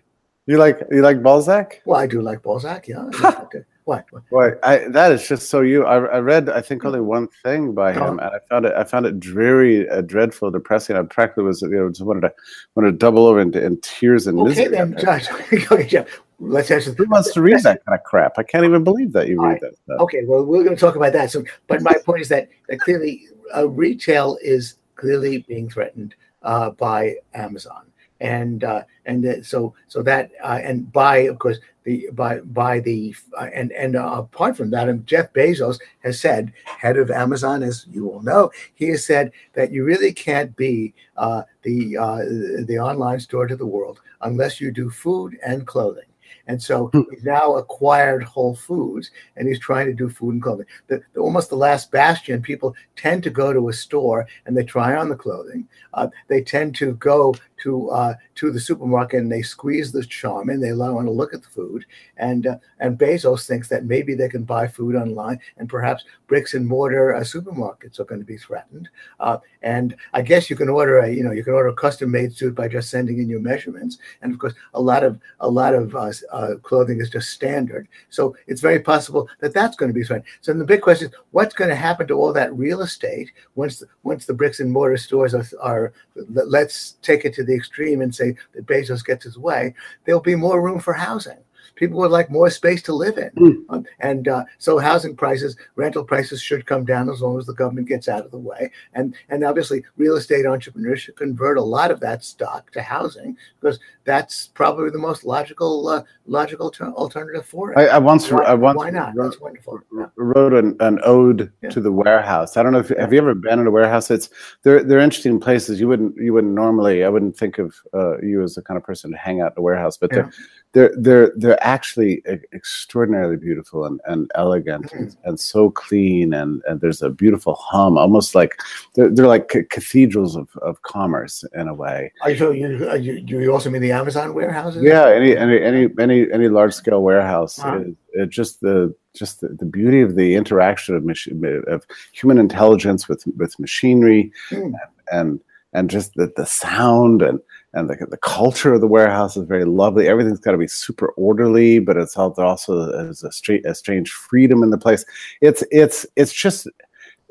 You like you like Balzac? Well, I do like Balzac. Yeah. What? What? I, that is just so you. I, I read, I think, only one thing by him, and I found it. I found it dreary, uh, dreadful, depressing. I practically was, you know, just wanted to wanted to double over in, in tears and okay, misery. Then, Josh, okay, Jeff. Let's answer. Who wants to read that kind of crap? I can't even believe that you read right. that stuff. Okay, well, we're going to talk about that. So, but my point is that, that clearly, uh, retail is clearly being threatened uh, by Amazon and uh, and so so that uh, and by of course the by by the uh, and and uh, apart from that, and Jeff Bezos has said, head of Amazon, as you all know, he has said that you really can't be uh, the uh, the online store to the world unless you do food and clothing. And so hmm. he's now acquired Whole Foods and he's trying to do food and clothing. The, the, almost the last bastion, people tend to go to a store and they try on the clothing. Uh, they tend to go to uh, to the supermarket and they squeeze the Charmin They want to look at the food, and uh, and Bezos thinks that maybe they can buy food online, and perhaps bricks and mortar uh, supermarkets are going to be threatened. Uh, and I guess you can order a you know you can order a custom made suit by just sending in your measurements, and of course a lot of a lot of uh, uh, clothing is just standard. So it's very possible that that's going to be threatened. So the big question is, what's going to happen to all that real estate once the, once the bricks and mortar stores are, are let's take it to the the extreme and say that Bezos gets his way, there'll be more room for housing people would like more space to live in. Mm. Um, and uh, so housing prices, rental prices should come down as long as the government gets out of the way. And and obviously, real estate entrepreneurs should convert a lot of that stock to housing because that's probably the most logical uh, logical ter- alternative for it. I, I once why, I once why not? Wrote, that's wonderful. Wrote an, an ode yeah. to the warehouse. I don't know if have you ever been in a warehouse. It's they're they're interesting places. You wouldn't you wouldn't normally. I wouldn't think of uh, you as the kind of person to hang out in a warehouse, but yeah. they're they're they're they're actually extraordinarily beautiful and, and elegant mm-hmm. and, and, so clean and, and there's a beautiful hum almost like they're, they're like cathedrals of, of commerce in a way are you, you, you, you also mean the amazon warehouses yeah any any any any, any large scale warehouse wow. it, it just the just the, the beauty of the interaction of machine of human intelligence with with machinery mm. and, and and just the, the sound and and the, the culture of the warehouse is very lovely. Everything's got to be super orderly, but it's also there's a, straight, a strange freedom in the place. It's it's it's just.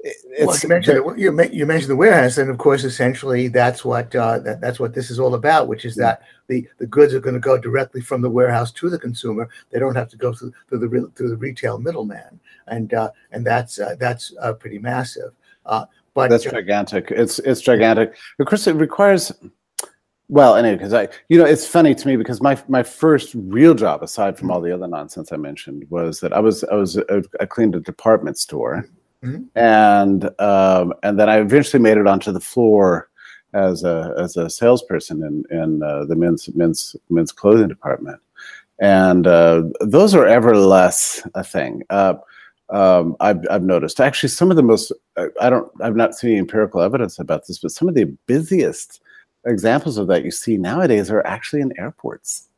It's, well, you mentioned you, you mentioned the warehouse, and of course, essentially, that's what uh, that, that's what this is all about, which is that the, the goods are going to go directly from the warehouse to the consumer. They don't have to go through, through the through the retail middleman, and uh, and that's uh, that's uh, pretty massive. Uh, but that's gigantic. It's it's gigantic. Of course, it requires well, anyway, because I, you know, it's funny to me because my my first real job, aside from all the other nonsense I mentioned, was that I was I was I cleaned a department store, mm-hmm. and um, and then I eventually made it onto the floor as a as a salesperson in in uh, the men's men's men's clothing department, and uh, those are ever less a thing. Uh, um, I've, I've noticed actually some of the most I don't I've not seen empirical evidence about this, but some of the busiest examples of that you see nowadays are actually in airports.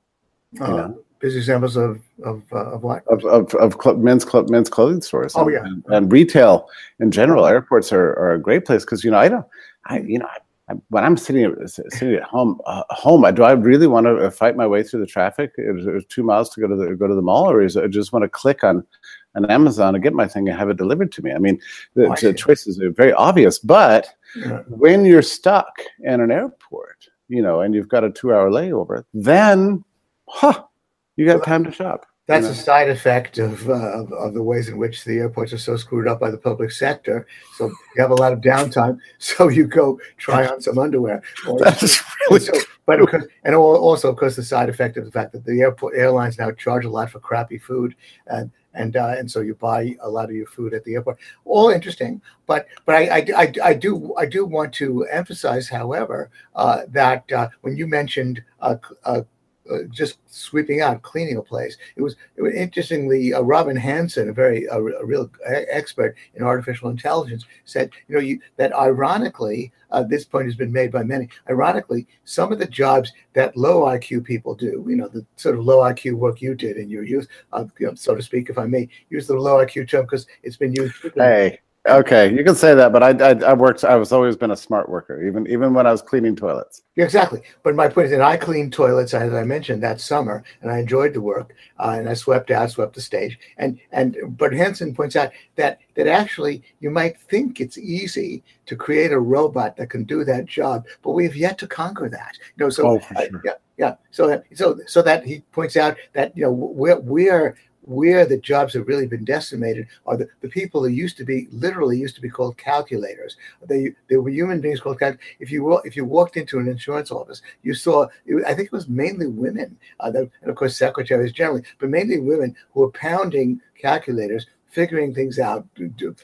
Uh, you know? Busy examples of of uh, of what of of, of cl- men's club men's clothing stores. Oh and, yeah, and, and, retail in general. Airports are, are a great place because you know I don't I you know I, when I'm sitting sitting at home uh, home, I do I really want to fight my way through the traffic? Is it two miles to go to the go to the mall, or is it I just want to click on an Amazon and get my thing and have it delivered to me? I mean, the, oh, the choices are very obvious, but yeah. when you're stuck in an airport you know, and you've got a two-hour layover, then, huh, you got time to shop. That's a side effect of, uh, of, of the ways in which the airports are so screwed up by the public sector. So you have a lot of downtime. So you go try on some underwear. That's really so, but because and also because the side effect of the fact that the airport airlines now charge a lot for crappy food and and uh, and so you buy a lot of your food at the airport. All interesting, but but I I, I, I do I do want to emphasize, however, uh, that uh, when you mentioned uh, just sweeping out, cleaning a place. It was, it was interestingly, uh, Robin Hanson, a very a, a real expert in artificial intelligence, said, you know, you, that ironically, uh, this point has been made by many. Ironically, some of the jobs that low IQ people do, you know, the sort of low IQ work you did in your youth, uh, you know, so to speak, if I may use the low IQ term because it's been used. Hey, Okay, you can say that, but I, I, I worked. I was always been a smart worker, even even when I was cleaning toilets. Yeah, exactly. But my point is that I cleaned toilets, as I mentioned, that summer, and I enjoyed the work. Uh, and I swept out, swept the stage, and and but Hanson points out that that actually you might think it's easy to create a robot that can do that job, but we have yet to conquer that. You know, so oh, sure. uh, yeah, yeah. So that so so that he points out that you know we're we're where the jobs have really been decimated are the, the people who used to be literally used to be called calculators. They they were human beings called cal- if you if you walked into an insurance office, you saw I think it was mainly women, uh, and of course secretaries generally, but mainly women who were pounding calculators figuring things out,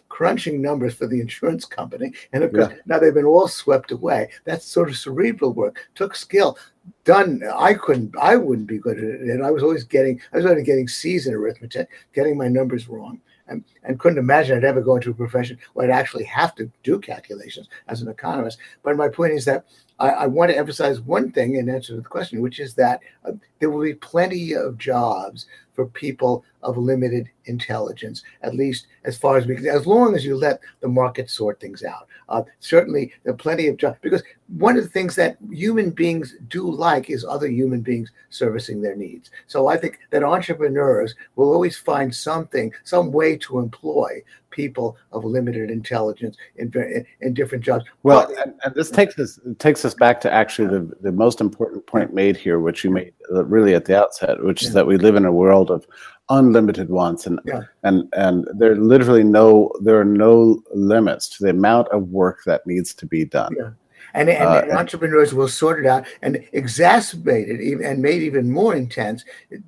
crunching numbers for the insurance company. And of course, yeah. now they've been all swept away. That sort of cerebral work took skill. Done. I couldn't. I wouldn't be good at it. And I was always getting. I was always getting C's in arithmetic, getting my numbers wrong, and, and couldn't imagine I'd ever go into a profession where I'd actually have to do calculations as an economist. But my point is that I, I want to emphasize one thing in answer to the question, which is that uh, there will be plenty of jobs for people of limited intelligence, at least as far as we can, as long as you let the market sort things out. Uh, certainly, there are plenty of jobs because one of the things that human beings do like is other human beings servicing their needs. So I think that entrepreneurs will always find something, some way to employ people of limited intelligence in, in, in different jobs. Well, but, and, and, this takes us takes us back to actually the, the most important point made here, which you made uh, really at the outset, which yeah. is that we live in a world of unlimited wants and yeah. and and there are literally no there are no limits to the amount of work that needs to be done. Yeah. And, and, uh, and, entrepreneurs will sort it out and exacerbate it and made even more intense.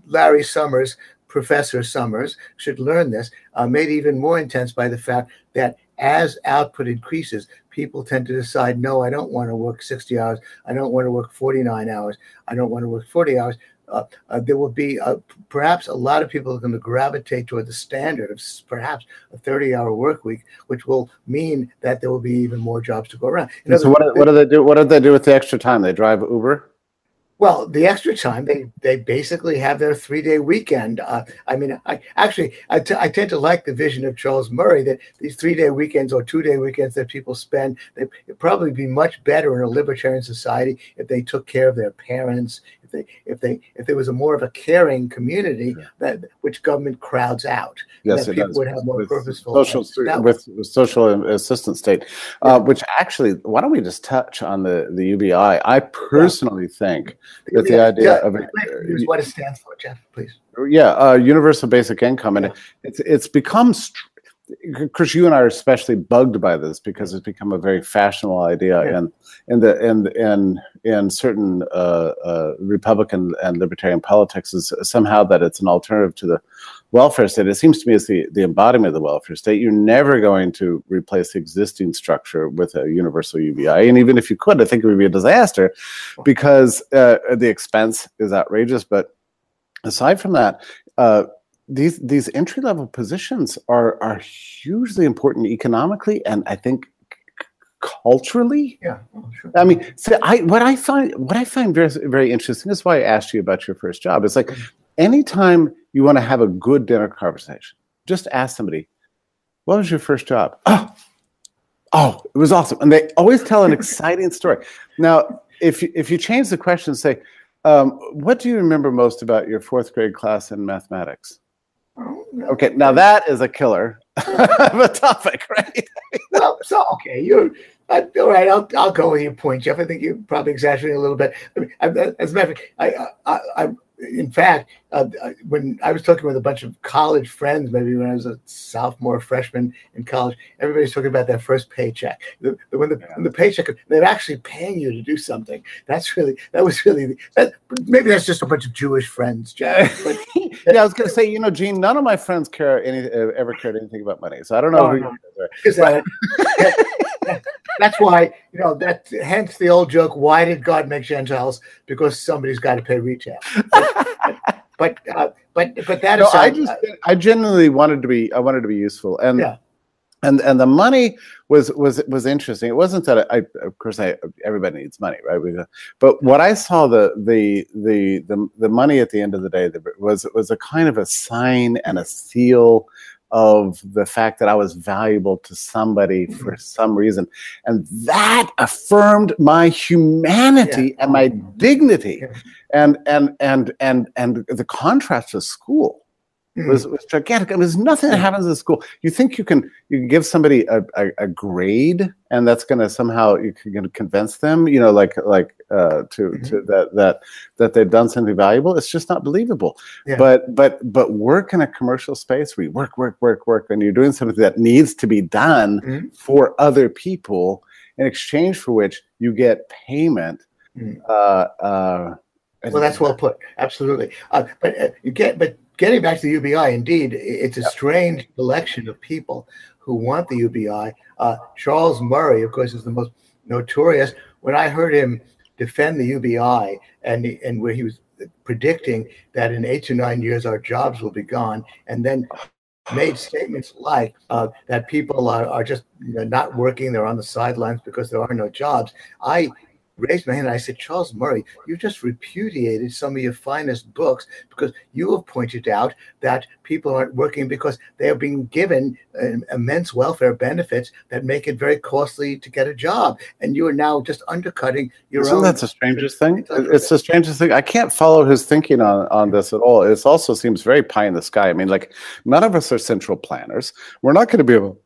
Larry Summers Professor Summers should learn this, uh, made even more intense by the fact that as output increases, people tend to decide, no, I don't want to work 60 hours. I don't want to work 49 hours. I don't want to work 40 hours. Uh, uh, there will be uh, perhaps a lot of people are going to gravitate toward the standard of perhaps a 30 hour work week, which will mean that there will be even more jobs to go around. so, what, what do they do? What do they do with the extra time? They drive Uber? Well, the extra time they they basically have their three day weekend. Uh, I mean, I actually I, t- I tend to like the vision of Charles Murray that these three day weekends or two day weekends that people spend they would probably be much better in a libertarian society if they took care of their parents, if they if they if there was a more of a caring community yeah. that which government crowds out. Yes, that people does. would have more with purposeful social with, with social assistance state. Yeah. Uh, which actually, why don't we just touch on the the UBI? I personally yeah. think that the idea of it, what it stands for, Jeff, please. Yeah, uh, universal basic income, and it's it's become. Chris, you and I are especially bugged by this because it's become a very fashionable idea, yeah. and in the in in in certain uh, uh, Republican and libertarian politics is somehow that it's an alternative to the welfare state. It seems to me it's the, the embodiment of the welfare state. You're never going to replace the existing structure with a universal UBI. And even if you could, I think it would be a disaster because uh, the expense is outrageous. But aside from that, uh, these these entry level positions are are hugely important economically, and I think culturally. Yeah, oh, sure. I mean, so I what I find what I find very very interesting is why I asked you about your first job. It's like anytime you want to have a good dinner conversation, just ask somebody, what was your first job? Oh, oh, it was awesome. And they always tell an exciting story. Now, if you, if you change the question, say, um, what do you remember most about your fourth grade class in mathematics? Okay, now that is a killer of a topic, right? well, so okay, you I, uh, all right, I'll I'll go with your point, Jeff. I think you're probably exaggerating a little bit. I mean, I, uh, as a matter of fact, I, uh, I, I in fact, uh, when I was talking with a bunch of college friends, maybe when I was a sophomore, freshman in college, everybody's talking about their first paycheck. The, the, when, the, yeah. when the paycheck, they're actually paying you to do something. That's really, that was really, that, maybe that's just a bunch of Jewish friends, Jack. But, yeah, I was going to say, you know, Gene, none of my friends care any, ever cared anything about money. So I don't know oh, who no. you are. that's why you know that. Hence the old joke: Why did God make Gentiles? Because somebody's got to pay retail. But but uh, but, but that no, aside, I just uh, I genuinely wanted to be I wanted to be useful and. Yeah. And and the money was was was interesting. It wasn't that I, I of course I everybody needs money, right? But what I saw the the the the, the money at the end of the day that was was a kind of a sign and a seal of the fact that I was valuable to somebody mm-hmm. for some reason. And that affirmed my humanity yeah. and my dignity. Yeah. And and and and and the contrast to school. Was, was gigantic. There's nothing that happens in school. You think you can you can give somebody a, a, a grade and that's going to somehow you can convince them, you know, like like uh, to mm-hmm. to that that that they've done something valuable. It's just not believable. Yeah. But but but work in a commercial space where you work work work work and you're doing something that needs to be done mm-hmm. for other people in exchange for which you get payment. Mm-hmm. Uh, uh, well, that's well put. Absolutely. Uh, but uh, you get but getting back to the UBI, indeed, it's a strange collection of people who want the UBI. Uh, Charles Murray, of course, is the most notorious. When I heard him defend the UBI and and where he was predicting that in eight to nine years our jobs will be gone, and then made statements like uh, that people are, are just you know, not working, they're on the sidelines because there are no jobs. I raised my hand and I said, Charles Murray, you've just repudiated some of your finest books because you have pointed out that people aren't working because they are being given uh, immense welfare benefits that make it very costly to get a job. And you are now just undercutting your Isn't own. That's the strangest thing. It's the strangest thing. I can't follow his thinking on, on this at all. It also seems very pie in the sky. I mean, like, none of us are central planners. We're not going to be able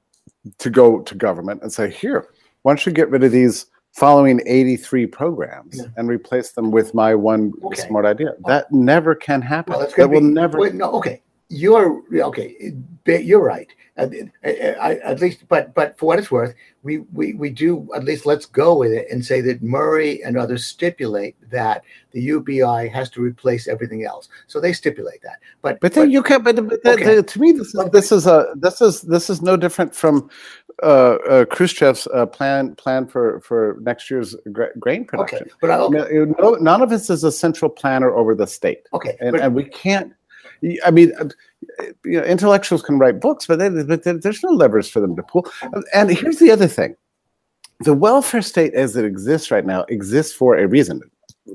to go to government and say, here, why don't you get rid of these following 83 programs yeah. and replace them with my one okay. smart idea. That never can happen. Well, that be, will never. Wait, no, okay. You're okay. You're right. At, at, least, but but for what it's worth, we, we we do at least let's go with it and say that Murray and others stipulate that the UBI has to replace everything else. So they stipulate that. But but then but, you can't. But, but okay. the, to me, this is this is a this is this is no different from uh, uh, Khrushchev's uh, plan plan for for next year's gra- grain production. Okay, but I, okay. No, none of us is a central planner over the state. Okay, and, but, and we can't. I mean, uh, you know, intellectuals can write books, but, they, but there's no levers for them to pull. And here's the other thing: the welfare state, as it exists right now, exists for a reason.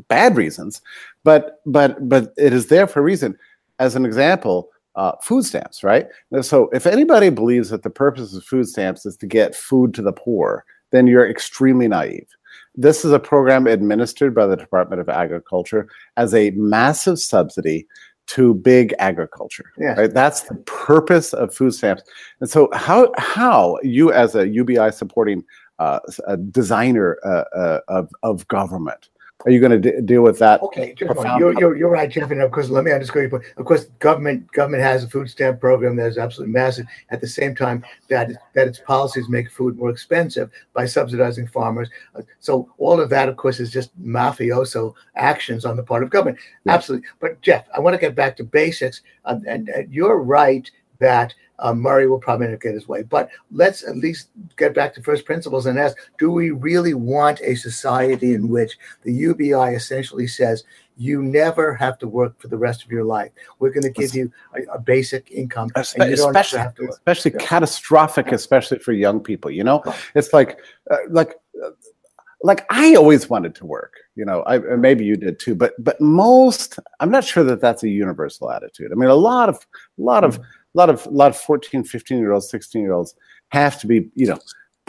Bad reasons, but but but it is there for a reason. As an example, uh, food stamps, right? So if anybody believes that the purpose of food stamps is to get food to the poor, then you're extremely naive. This is a program administered by the Department of Agriculture as a massive subsidy to big agriculture. Yeah. Right? That's the purpose of food stamps. And so, how how you as a UBI supporting uh, a designer uh, uh, of of government are you going to deal with that? Okay, you're, you're, you're right, Jeff. And of course, let me underscore your point. Of course, government government has a food stamp program that is absolutely massive. At the same time, that that its policies make food more expensive by subsidizing farmers. Uh, so all of that, of course, is just mafioso actions on the part of government. Absolutely. But Jeff, I want to get back to basics. Uh, and, and you're right that uh, Murray will probably not get his way. But let's at least get back to first principles and ask do we really want a society in which the UBI essentially says you never have to work for the rest of your life? We're going to give you a, a basic income. Especially, especially yeah. catastrophic, especially for young people. You know, it's like, uh, like, uh, like I always wanted to work, you know, I, maybe you did too, but, but most, I'm not sure that that's a universal attitude. I mean, a lot of, a lot of, mm-hmm a lot of a lot of 14 15 year olds 16 year olds have to be you know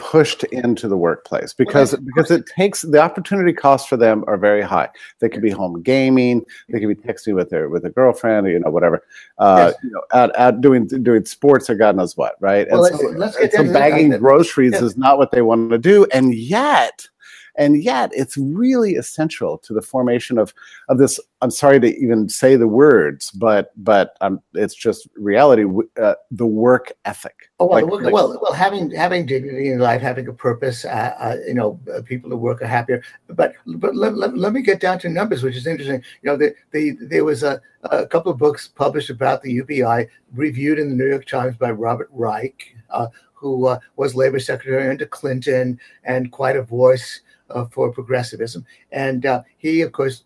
pushed into the workplace because because it takes the opportunity costs for them are very high. They could be home gaming, they could be texting with their with a girlfriend, you know, whatever. Uh, yes. you know, out, out doing doing sports or God knows what, right? Well, and so, let's, let's so bagging groceries yeah. is not what they want to do, and yet and yet it's really essential to the formation of of this i'm sorry to even say the words but but um, it's just reality uh, the work ethic. Oh well, like, well, well, well having having dignity in life having a purpose uh, uh, you know uh, people who work are happier. But but let, let, let, me get down to numbers which is interesting. You know the, the, there was a, a couple of books published about the ubi reviewed in the new york times by robert reich uh, who uh, was labor secretary under clinton and quite a voice for progressivism. And uh, he, of course,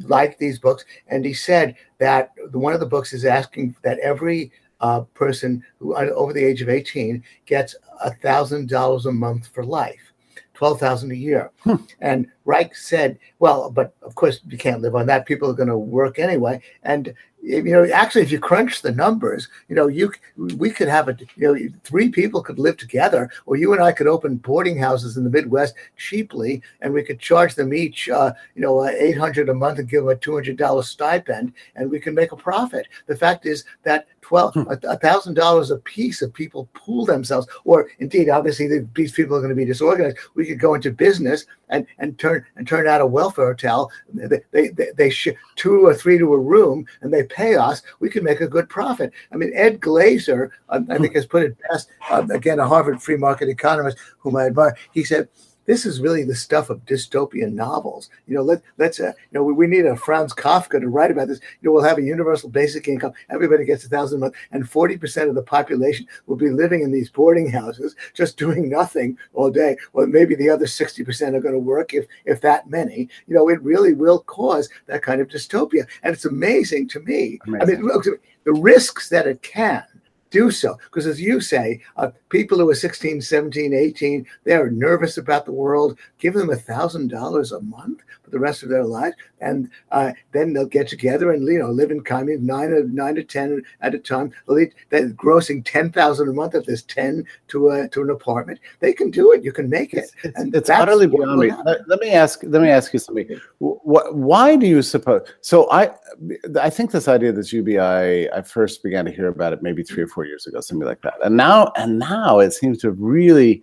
liked these books. And he said that one of the books is asking that every uh, person who over the age of 18 gets a thousand dollars a month for life, twelve thousand a year. Hmm. And Reich said, "Well, but of course you can't live on that. People are going to work anyway." And you know, actually, if you crunch the numbers, you know, you we could have a, you know, three people could live together, or you and I could open boarding houses in the Midwest cheaply, and we could charge them each, uh, you know, uh, eight hundred a month and give them a two hundred dollar stipend, and we can make a profit. The fact is that twelve hmm. a thousand dollars a piece of people pool themselves, or indeed, obviously, these people are going to be disorganized. We could go into business and and turn and turn out a welfare hotel. They they they, they sh- two or three to a room, and they pay us, we could make a good profit. I mean, Ed Glaeser, um, I think, has put it best. Um, again, a Harvard free market economist whom I admire. He said this is really the stuff of dystopian novels. You know, let let's uh, you know we, we, need a Franz Kafka to write about this. You know, we'll have a universal basic income. Everybody gets a thousand a month, and forty percent of the population will be living in these boarding houses, just doing nothing all day. Well, maybe the other sixty percent are going to work, if if that many. You know, it really will cause that kind of dystopia, and it's amazing to me. Amazing. I mean, look, the risks that it can do so. Because as you say, uh, people who are 16, 17, 18, they're nervous about the world. Give them a $1,000 a month the rest of their lives. And uh, then they'll get together and, you know, live in commune nine, to, nine to 10 at a time. They're grossing 10000 a month if there's 10 to, a, to an apartment. They can do it. You can make it. It's, and it's utterly beyond me. Let, let, me ask, let me ask you something. What, why do you suppose? So I, I think this idea, this UBI, I first began to hear about it maybe three or four years ago, something like that. And now, and now it seems to have really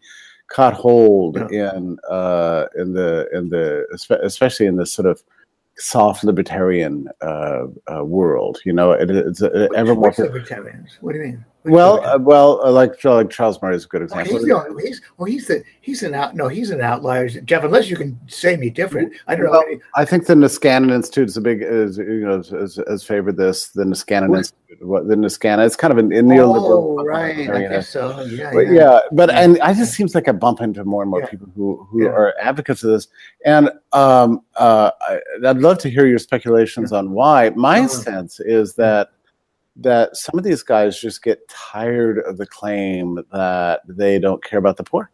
caught hold yeah. in uh, in the in the especially in this sort of soft libertarian uh, uh, world. You know, it, it's uh, ever more libertarians. What do you mean? Well, uh, well, uh, like like Charles Murray is a good example. he's, the, he's well, he's the he's an out. No, he's an outlier, Jeff. Unless you can say me different, I don't well, know. I think the Niskanen Institute is a big, is, you know, has, has favored this. The Niskanen Institute, what, the Niskanen, it's kind of an, in Oh, right. I guess so. Yeah, but, yeah. yeah. But and I just seems like I bump into more and more yeah. people who who yeah. are advocates of this, and um, uh, I, would love to hear your speculations on why. My uh-huh. sense is that that some of these guys just get tired of the claim that they don't care about the poor.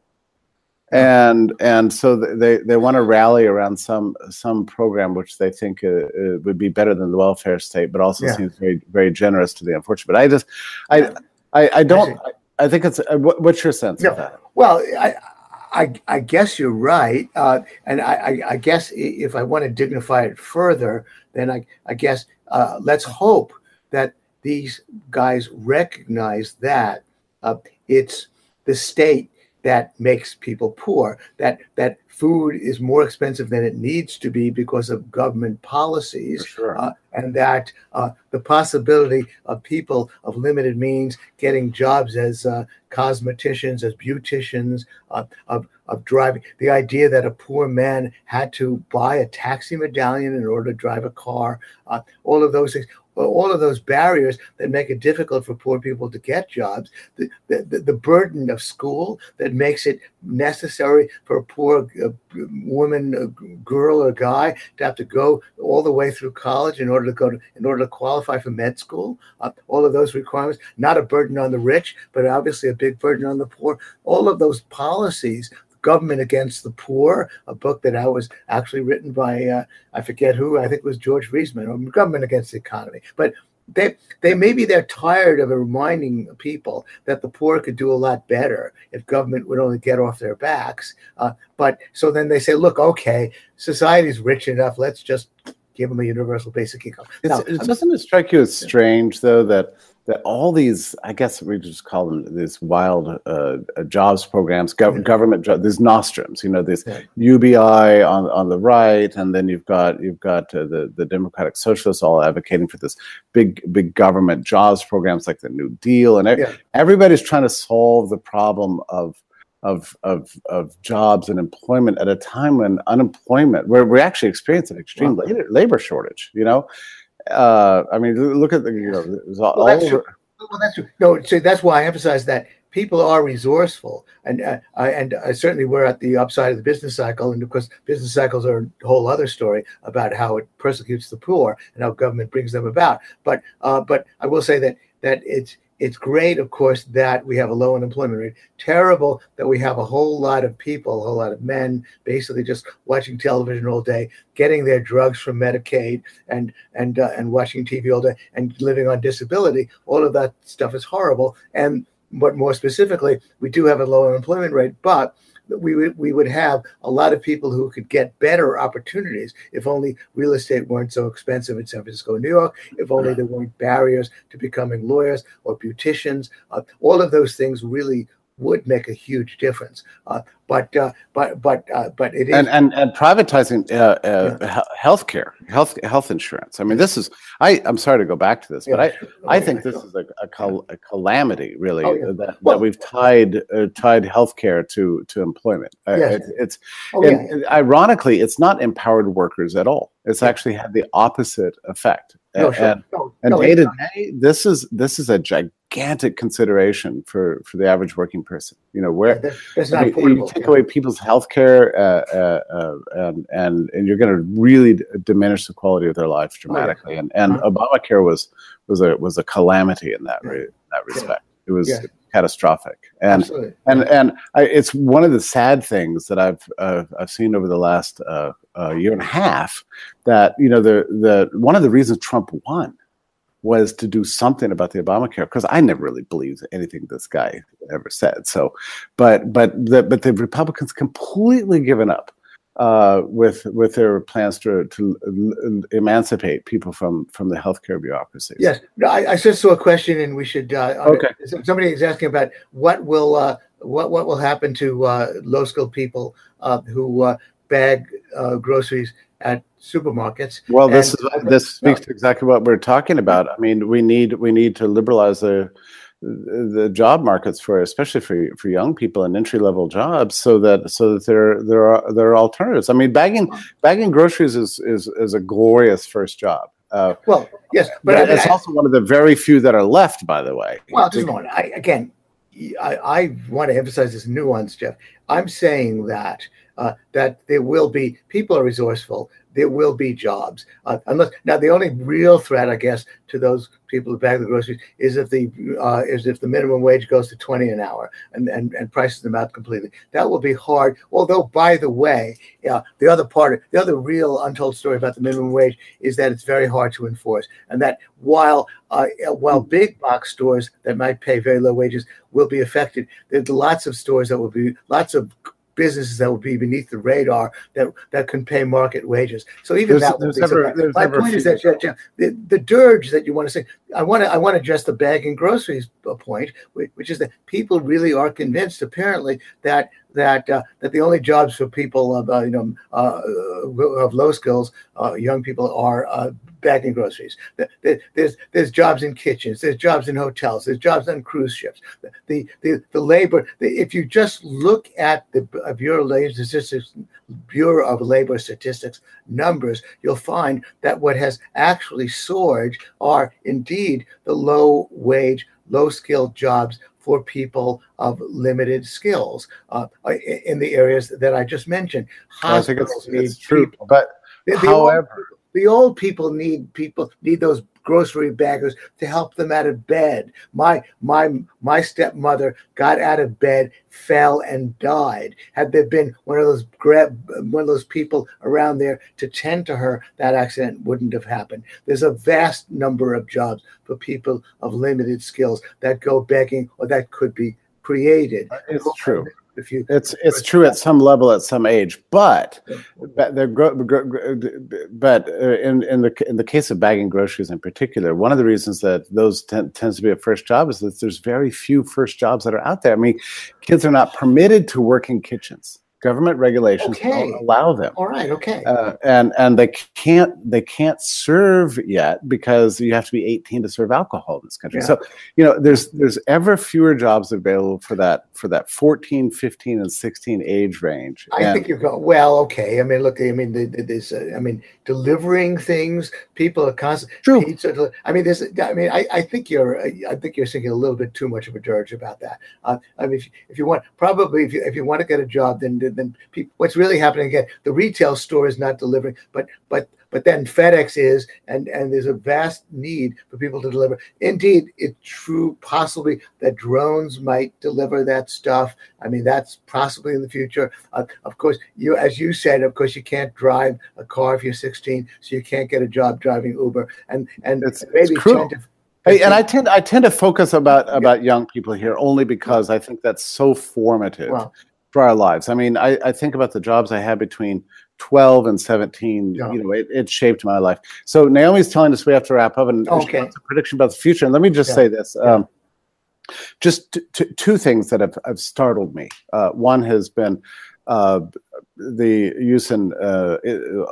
And and so they they want to rally around some some program which they think uh, uh, would be better than the welfare state but also yeah. seems very very generous to the unfortunate but i just i i, I don't I, I, think it's uh, what, what's your sense of that? Well i I, I guess you're right, uh, and I, I, I, guess if I want to dignify it further, then I, I guess uh, let's hope that these guys recognize that uh, it's the state that makes people poor that that food is more expensive than it needs to be because of government policies sure. uh, and that uh, the possibility of people of limited means getting jobs as uh, cosmeticians as beauticians uh, of, of driving the idea that a poor man had to buy a taxi medallion in order to drive a car uh, all of those things all of those barriers that make it difficult for poor people to get jobs, the, the, the burden of school that makes it necessary for a poor uh, woman, a girl, or guy to have to go all the way through college in order to go to, in order to qualify for med school. Uh, all of those requirements, not a burden on the rich, but obviously a big burden on the poor. All of those policies Government Against the Poor, a book that I was actually written by, uh, I forget who, I think it was George Reisman, or Government Against the Economy. But they they maybe they're tired of reminding people that the poor could do a lot better if government would only get off their backs. Uh, but so then they say, look, okay, society's rich enough. Let's just give them a universal basic income. Now, doesn't it strike you as strange though that that all these, I guess we just call them these wild uh, uh jobs programs, gov- yeah. government jobs, these nostrums, you know, this yeah. UBI on on the right, and then you've got you've got uh, the the Democratic Socialists all advocating for this big big government jobs programs like the New Deal, and yeah. everybody's trying to solve the problem of of, of, of jobs and employment at a time when unemployment, where we actually experience an extreme wow. labor, labor shortage, you know, uh, I mean, look at the you know, all, well, that's true. Well, that's true. No, so that's why I emphasize that people are resourceful, and uh, and uh, certainly we're at the upside of the business cycle, and of course, business cycles are a whole other story about how it persecutes the poor and how government brings them about. But uh, but I will say that that it's it's great, of course, that we have a low unemployment rate. Terrible that we have a whole lot of people, a whole lot of men, basically just watching television all day, getting their drugs from Medicaid, and and uh, and watching TV all day, and living on disability. All of that stuff is horrible. And but more specifically, we do have a low unemployment rate, but we would we would have a lot of people who could get better opportunities if only real estate weren't so expensive in San Francisco, New York. If only there weren't barriers to becoming lawyers or beauticians. Uh, all of those things really would make a huge difference. Uh, but uh, but but uh, but it is and and, and privatizing uh, uh, yeah. health care, health health insurance. I mean, this is I I'm sorry to go back to this, yeah, but I sure. I think this is a, a, cal- a calamity really oh, yeah. that, well, that we've tied uh, tied healthcare to to employment. Yes. It, it's oh, and, ironically, it's not empowered workers at all. It's actually had the opposite effect. No, sure. and, no, and no, day to day, this is this is a gigantic consideration for for the average working person. You know, where I mean, you take yeah. away people's health care uh, uh, uh, and, and and you're going to really d- diminish the quality of their lives dramatically. Oh, yeah. And and uh-huh. Obamacare was was a was a calamity in that re- that respect. It was catastrophic. And Absolutely. and and I, it's one of the sad things that I've uh, I've seen over the last uh, year and a half that you know the the one of the reasons Trump won was to do something about the Obamacare because I never really believed anything this guy ever said. So, but but the but the Republicans completely given up uh, with with their plans to to emancipate people from from the healthcare bureaucracy. Yes, I, I just saw a question, and we should. Uh, okay. Somebody is asking about what will uh, what what will happen to uh, low skilled people uh, who uh, bag uh, groceries at supermarkets. Well, this is this speaks to exactly what we're talking about. I mean, we need we need to liberalize the the job markets for especially for for young people and entry level jobs so that so that there there are there are alternatives. I mean, bagging bagging groceries is is is a glorious first job. Uh, well, yes, but I it's also one of the very few that are left, by the way. Well, just one. I, again, I, I want to emphasize this nuance, Jeff. I'm saying that uh, that there will be people are resourceful there will be jobs. Uh, unless now, the only real threat, I guess, to those people who bag the groceries is if the uh, is if the minimum wage goes to twenty an hour and, and and prices them out completely. That will be hard. Although, by the way, yeah, the other part, the other real untold story about the minimum wage is that it's very hard to enforce, and that while uh, while big box stores that might pay very low wages will be affected, there's lots of stores that will be lots of businesses that would be beneath the radar that that can pay market wages. So even there's, that there's never, so my point is that yeah, the, the dirge that you want to say, I want to I want to address the bag and groceries uh, point, which is that people really are convinced apparently that that uh, that the only jobs for people of uh, you know uh, of low skills, uh, young people, are uh, bagging groceries. There's there's jobs in kitchens. There's jobs in hotels. There's jobs on cruise ships. The the the labor. The, if you just look at the Bureau of Labor Statistics Bureau of Labor Statistics numbers, you'll find that what has actually soared are indeed the low wage, low skilled jobs for people of limited skills uh, in the areas that I just mentioned. Hospitals I think it's, it's true, people. but the, the however, the old people need people need those grocery baggers to help them out of bed. My my my stepmother got out of bed, fell and died. Had there been one of those one of those people around there to tend to her, that accident wouldn't have happened. There's a vast number of jobs for people of limited skills that go begging or that could be created. It's true if you it's it's true at some level at some age but but the but uh, in in the in the case of bagging groceries in particular one of the reasons that those ten, tends to be a first job is that there's very few first jobs that are out there. I mean kids are not permitted to work in kitchens government regulations okay. don't allow them. All right, okay. Uh, and and they can't they can't serve yet because you have to be 18 to serve alcohol in this country. Yeah. So, you know, there's there's ever fewer jobs available for that for that 14, 15 and 16 age range. I and, think you're going well, okay. I mean, look, I mean uh, I mean delivering things, people are constantly True. Pizza, I mean there's I mean I, I think you're I think you're thinking a little bit too much of a dirge about that. Uh, I mean if, if you want probably if you if you want to get a job then then people, what's really happening again, the retail store is not delivering, but but but then FedEx is, and and there's a vast need for people to deliver. Indeed, it's true, possibly that drones might deliver that stuff. I mean, that's possibly in the future. Uh, of course, you, as you said, of course, you can't drive a car if you're 16, so you can't get a job driving Uber, and and it's, maybe it's Hey, and I tend I tend to focus about about young people here only because I think that's so formative. Our lives. I mean, I, I think about the jobs I had between 12 and 17. Yeah. You know, it, it shaped my life. So Naomi's telling us we have to wrap up and okay. a prediction about the future. And let me just yeah. say this. Um, just t- t- two things that have, have startled me. Uh, one has been uh, the use in uh,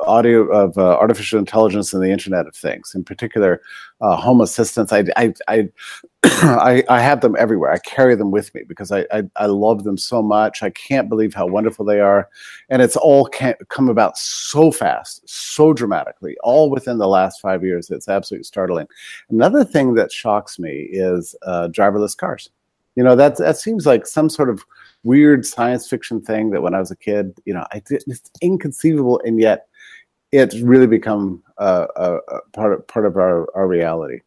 audio of uh, artificial intelligence and the Internet of Things, in particular, uh, home assistants. I, I, I, I, I, have them everywhere. I carry them with me because I, I, I, love them so much. I can't believe how wonderful they are. And it's all come about so fast, so dramatically, all within the last five years. It's absolutely startling. Another thing that shocks me is uh, driverless cars. You know, that, that seems like some sort of weird science fiction thing that when I was a kid, you know, I did, it's inconceivable, and yet it's really become uh, a, a, part of part of our, our reality.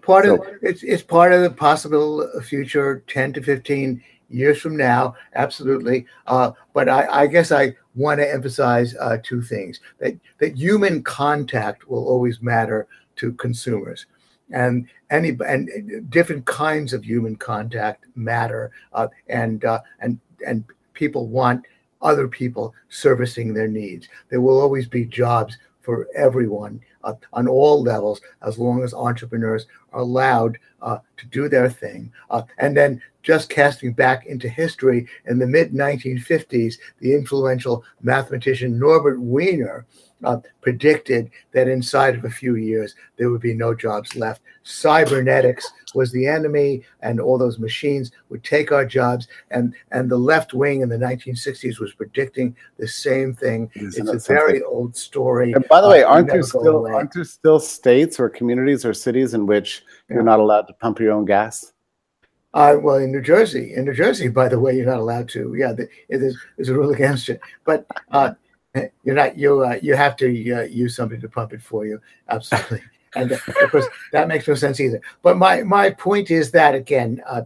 Part so, of it's it's part of the possible future, ten to fifteen years from now, absolutely. Uh, but I, I, guess I want to emphasize uh, two things: that that human contact will always matter to consumers and any and different kinds of human contact matter uh, and uh, and and people want other people servicing their needs. There will always be jobs for everyone uh, on all levels as long as entrepreneurs are allowed uh, to do their thing. Uh, and then just casting back into history in the mid 1950s the influential mathematician norbert wiener uh, predicted that inside of a few years there would be no jobs left. Cybernetics was the enemy, and all those machines would take our jobs. And and the left wing in the 1960s was predicting the same thing. Isn't it's a something? very old story. And by the uh, way, aren't there still aren't there still states or communities or cities in which yeah. you're not allowed to pump your own gas? Uh, well, in New Jersey, in New Jersey, by the way, you're not allowed to. Yeah, there's, there's a rule against it. But uh, you're not you uh, you have to uh, use somebody to pump it for you. Absolutely. And uh, of course that makes no sense either. But my my point is that again uh,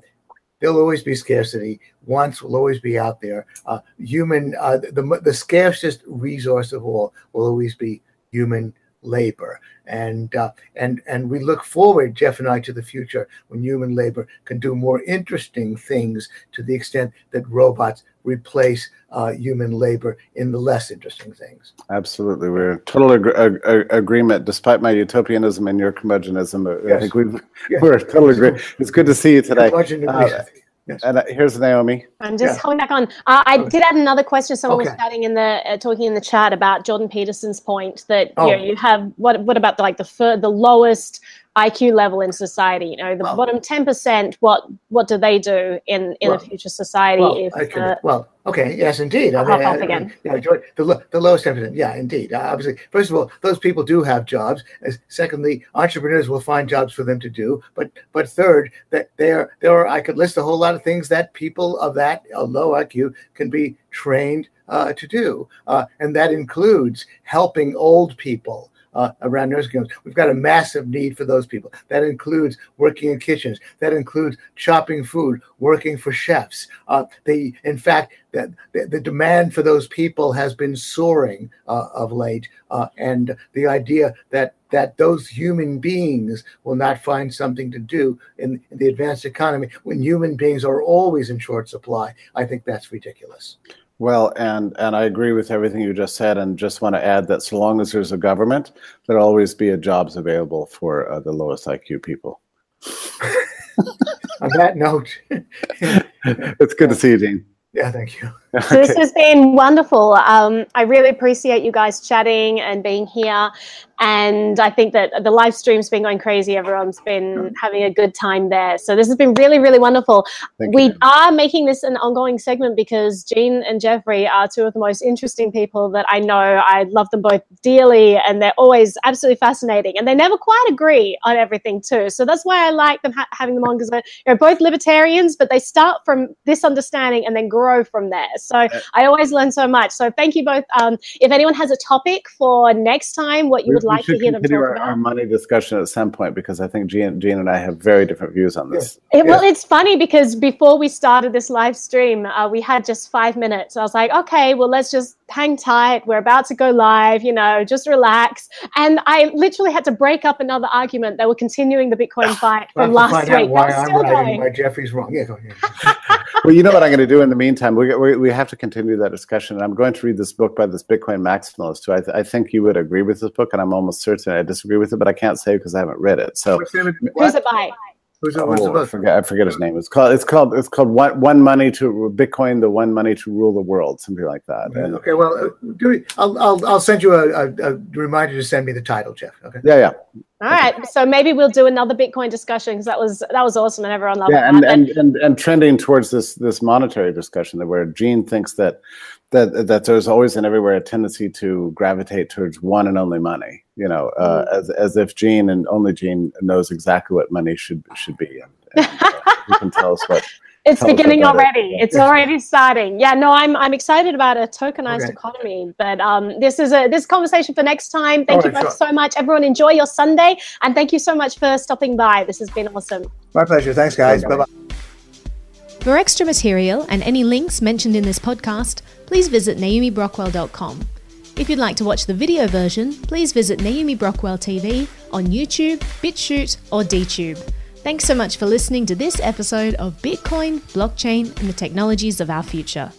there'll always be scarcity. Wants will always be out there. Uh, human uh, the, the scarcest resource of all will always be human labor. And uh, and and we look forward jeff and i to the future when human labor can do more interesting things to the extent that robots replace uh, human labor in the less interesting things. Absolutely. We're total ag- ag- agreement despite my utopianism and your curmudgeonism. Yes. i think we yes. we're totally agree it's good to see you today Yes. And uh, here's Naomi. I'm just yeah. coming back on. Uh, I did add another question. Someone okay. was chatting in the uh, talking in the chat about Jordan Peterson's point that oh. you know you have what what about the, like the fir- the lowest IQ level in society? You know, the well, bottom ten percent. What what do they do in in well, a future society? Well, if, can, uh, well Okay. Yes, indeed. I mean, hop again. Yeah, the, the lowest ten percent. Yeah, indeed. Uh, obviously, first of all, those people do have jobs. As, secondly, entrepreneurs will find jobs for them to do. But but third, that there there are I could list a whole lot of things that people of that uh, low IQ can be trained uh, to do, uh, and that includes helping old people uh, around nursing homes. We've got a massive need for those people. That includes working in kitchens. That includes chopping food, working for chefs. Uh, they, in fact, the, the, the, demand for those people has been soaring uh, of late, uh, and the idea that that those human beings will not find something to do in, in the advanced economy when human beings are always in short supply, I think that's ridiculous. Well, and and I agree with everything you just said, and just want to add that so long as there's a government, there'll always be a jobs available for uh, the lowest IQ people. On that note, it's good to see you, Dean. Yeah, thank you. So this has been wonderful. Um, I really appreciate you guys chatting and being here. And I think that the live stream's been going crazy. Everyone's been having a good time there. So this has been really, really wonderful. Thank we you. are making this an ongoing segment because Gene and Jeffrey are two of the most interesting people that I know. I love them both dearly, and they're always absolutely fascinating. And they never quite agree on everything too. So that's why I like them ha- having them on because they're you know, both libertarians, but they start from this understanding and then grow from there. So I always learn so much. So thank you both. Um, if anyone has a topic for next time, what you would like to should hear them talk our, about. our money discussion at some point because I think Gene, Gene and I have very different views on this. It, well, it's funny because before we started this live stream, uh, we had just five minutes. I was like, okay, well, let's just hang tight. We're about to go live, you know, just relax. And I literally had to break up another argument. They were continuing the Bitcoin fight from last find out week. why That's I'm still right going. and why Jeffrey's wrong. Yeah, go ahead. well, you know what I'm going to do in the meantime? We, we, we have to continue that discussion. And I'm going to read this book by this Bitcoin maximalist who I, th- I think you would agree with this book, and I'm almost certain I disagree with it, but I can't say because I haven't read it. So, What's the name of- Who's it by? Who's it- what's the oh, I forget I forget his name. It's called it's called it's called one one money to Bitcoin, the one money to rule the world, something like that. And Okay, well, uh, do we, I'll, I'll, I'll send you a, a, a reminder to send me the title, Jeff. Okay. yeah, yeah, All right. So maybe we'll do another Bitcoin discussion because that was that was awesome and everyone loved yeah, that. and, and and and trending towards this this monetary discussion that where Gene thinks that that that there's always and everywhere a tendency to gravitate towards one and only money. You know, uh, as as if Gene and only Gene knows exactly what money should should be, and, and uh, he can tell us what. It's Tell beginning about it. already. It's already starting. Yeah, no, I'm I'm excited about a tokenized Okay. economy. But um, this is a this conversation for next time. Thank All you right, sure. so much. Everyone, enjoy your Sunday, and thank you so much for stopping by. This has been awesome. My pleasure. Thanks, guys. Bye bye. For extra material and any links mentioned in this podcast, please visit naomibrockwell.com. If you'd like to watch the video version, please visit Naomi Brockwell TV on YouTube, BitChute, or DTube. Thanks so much for listening to this episode of Bitcoin, Blockchain, and the Technologies of Our Future.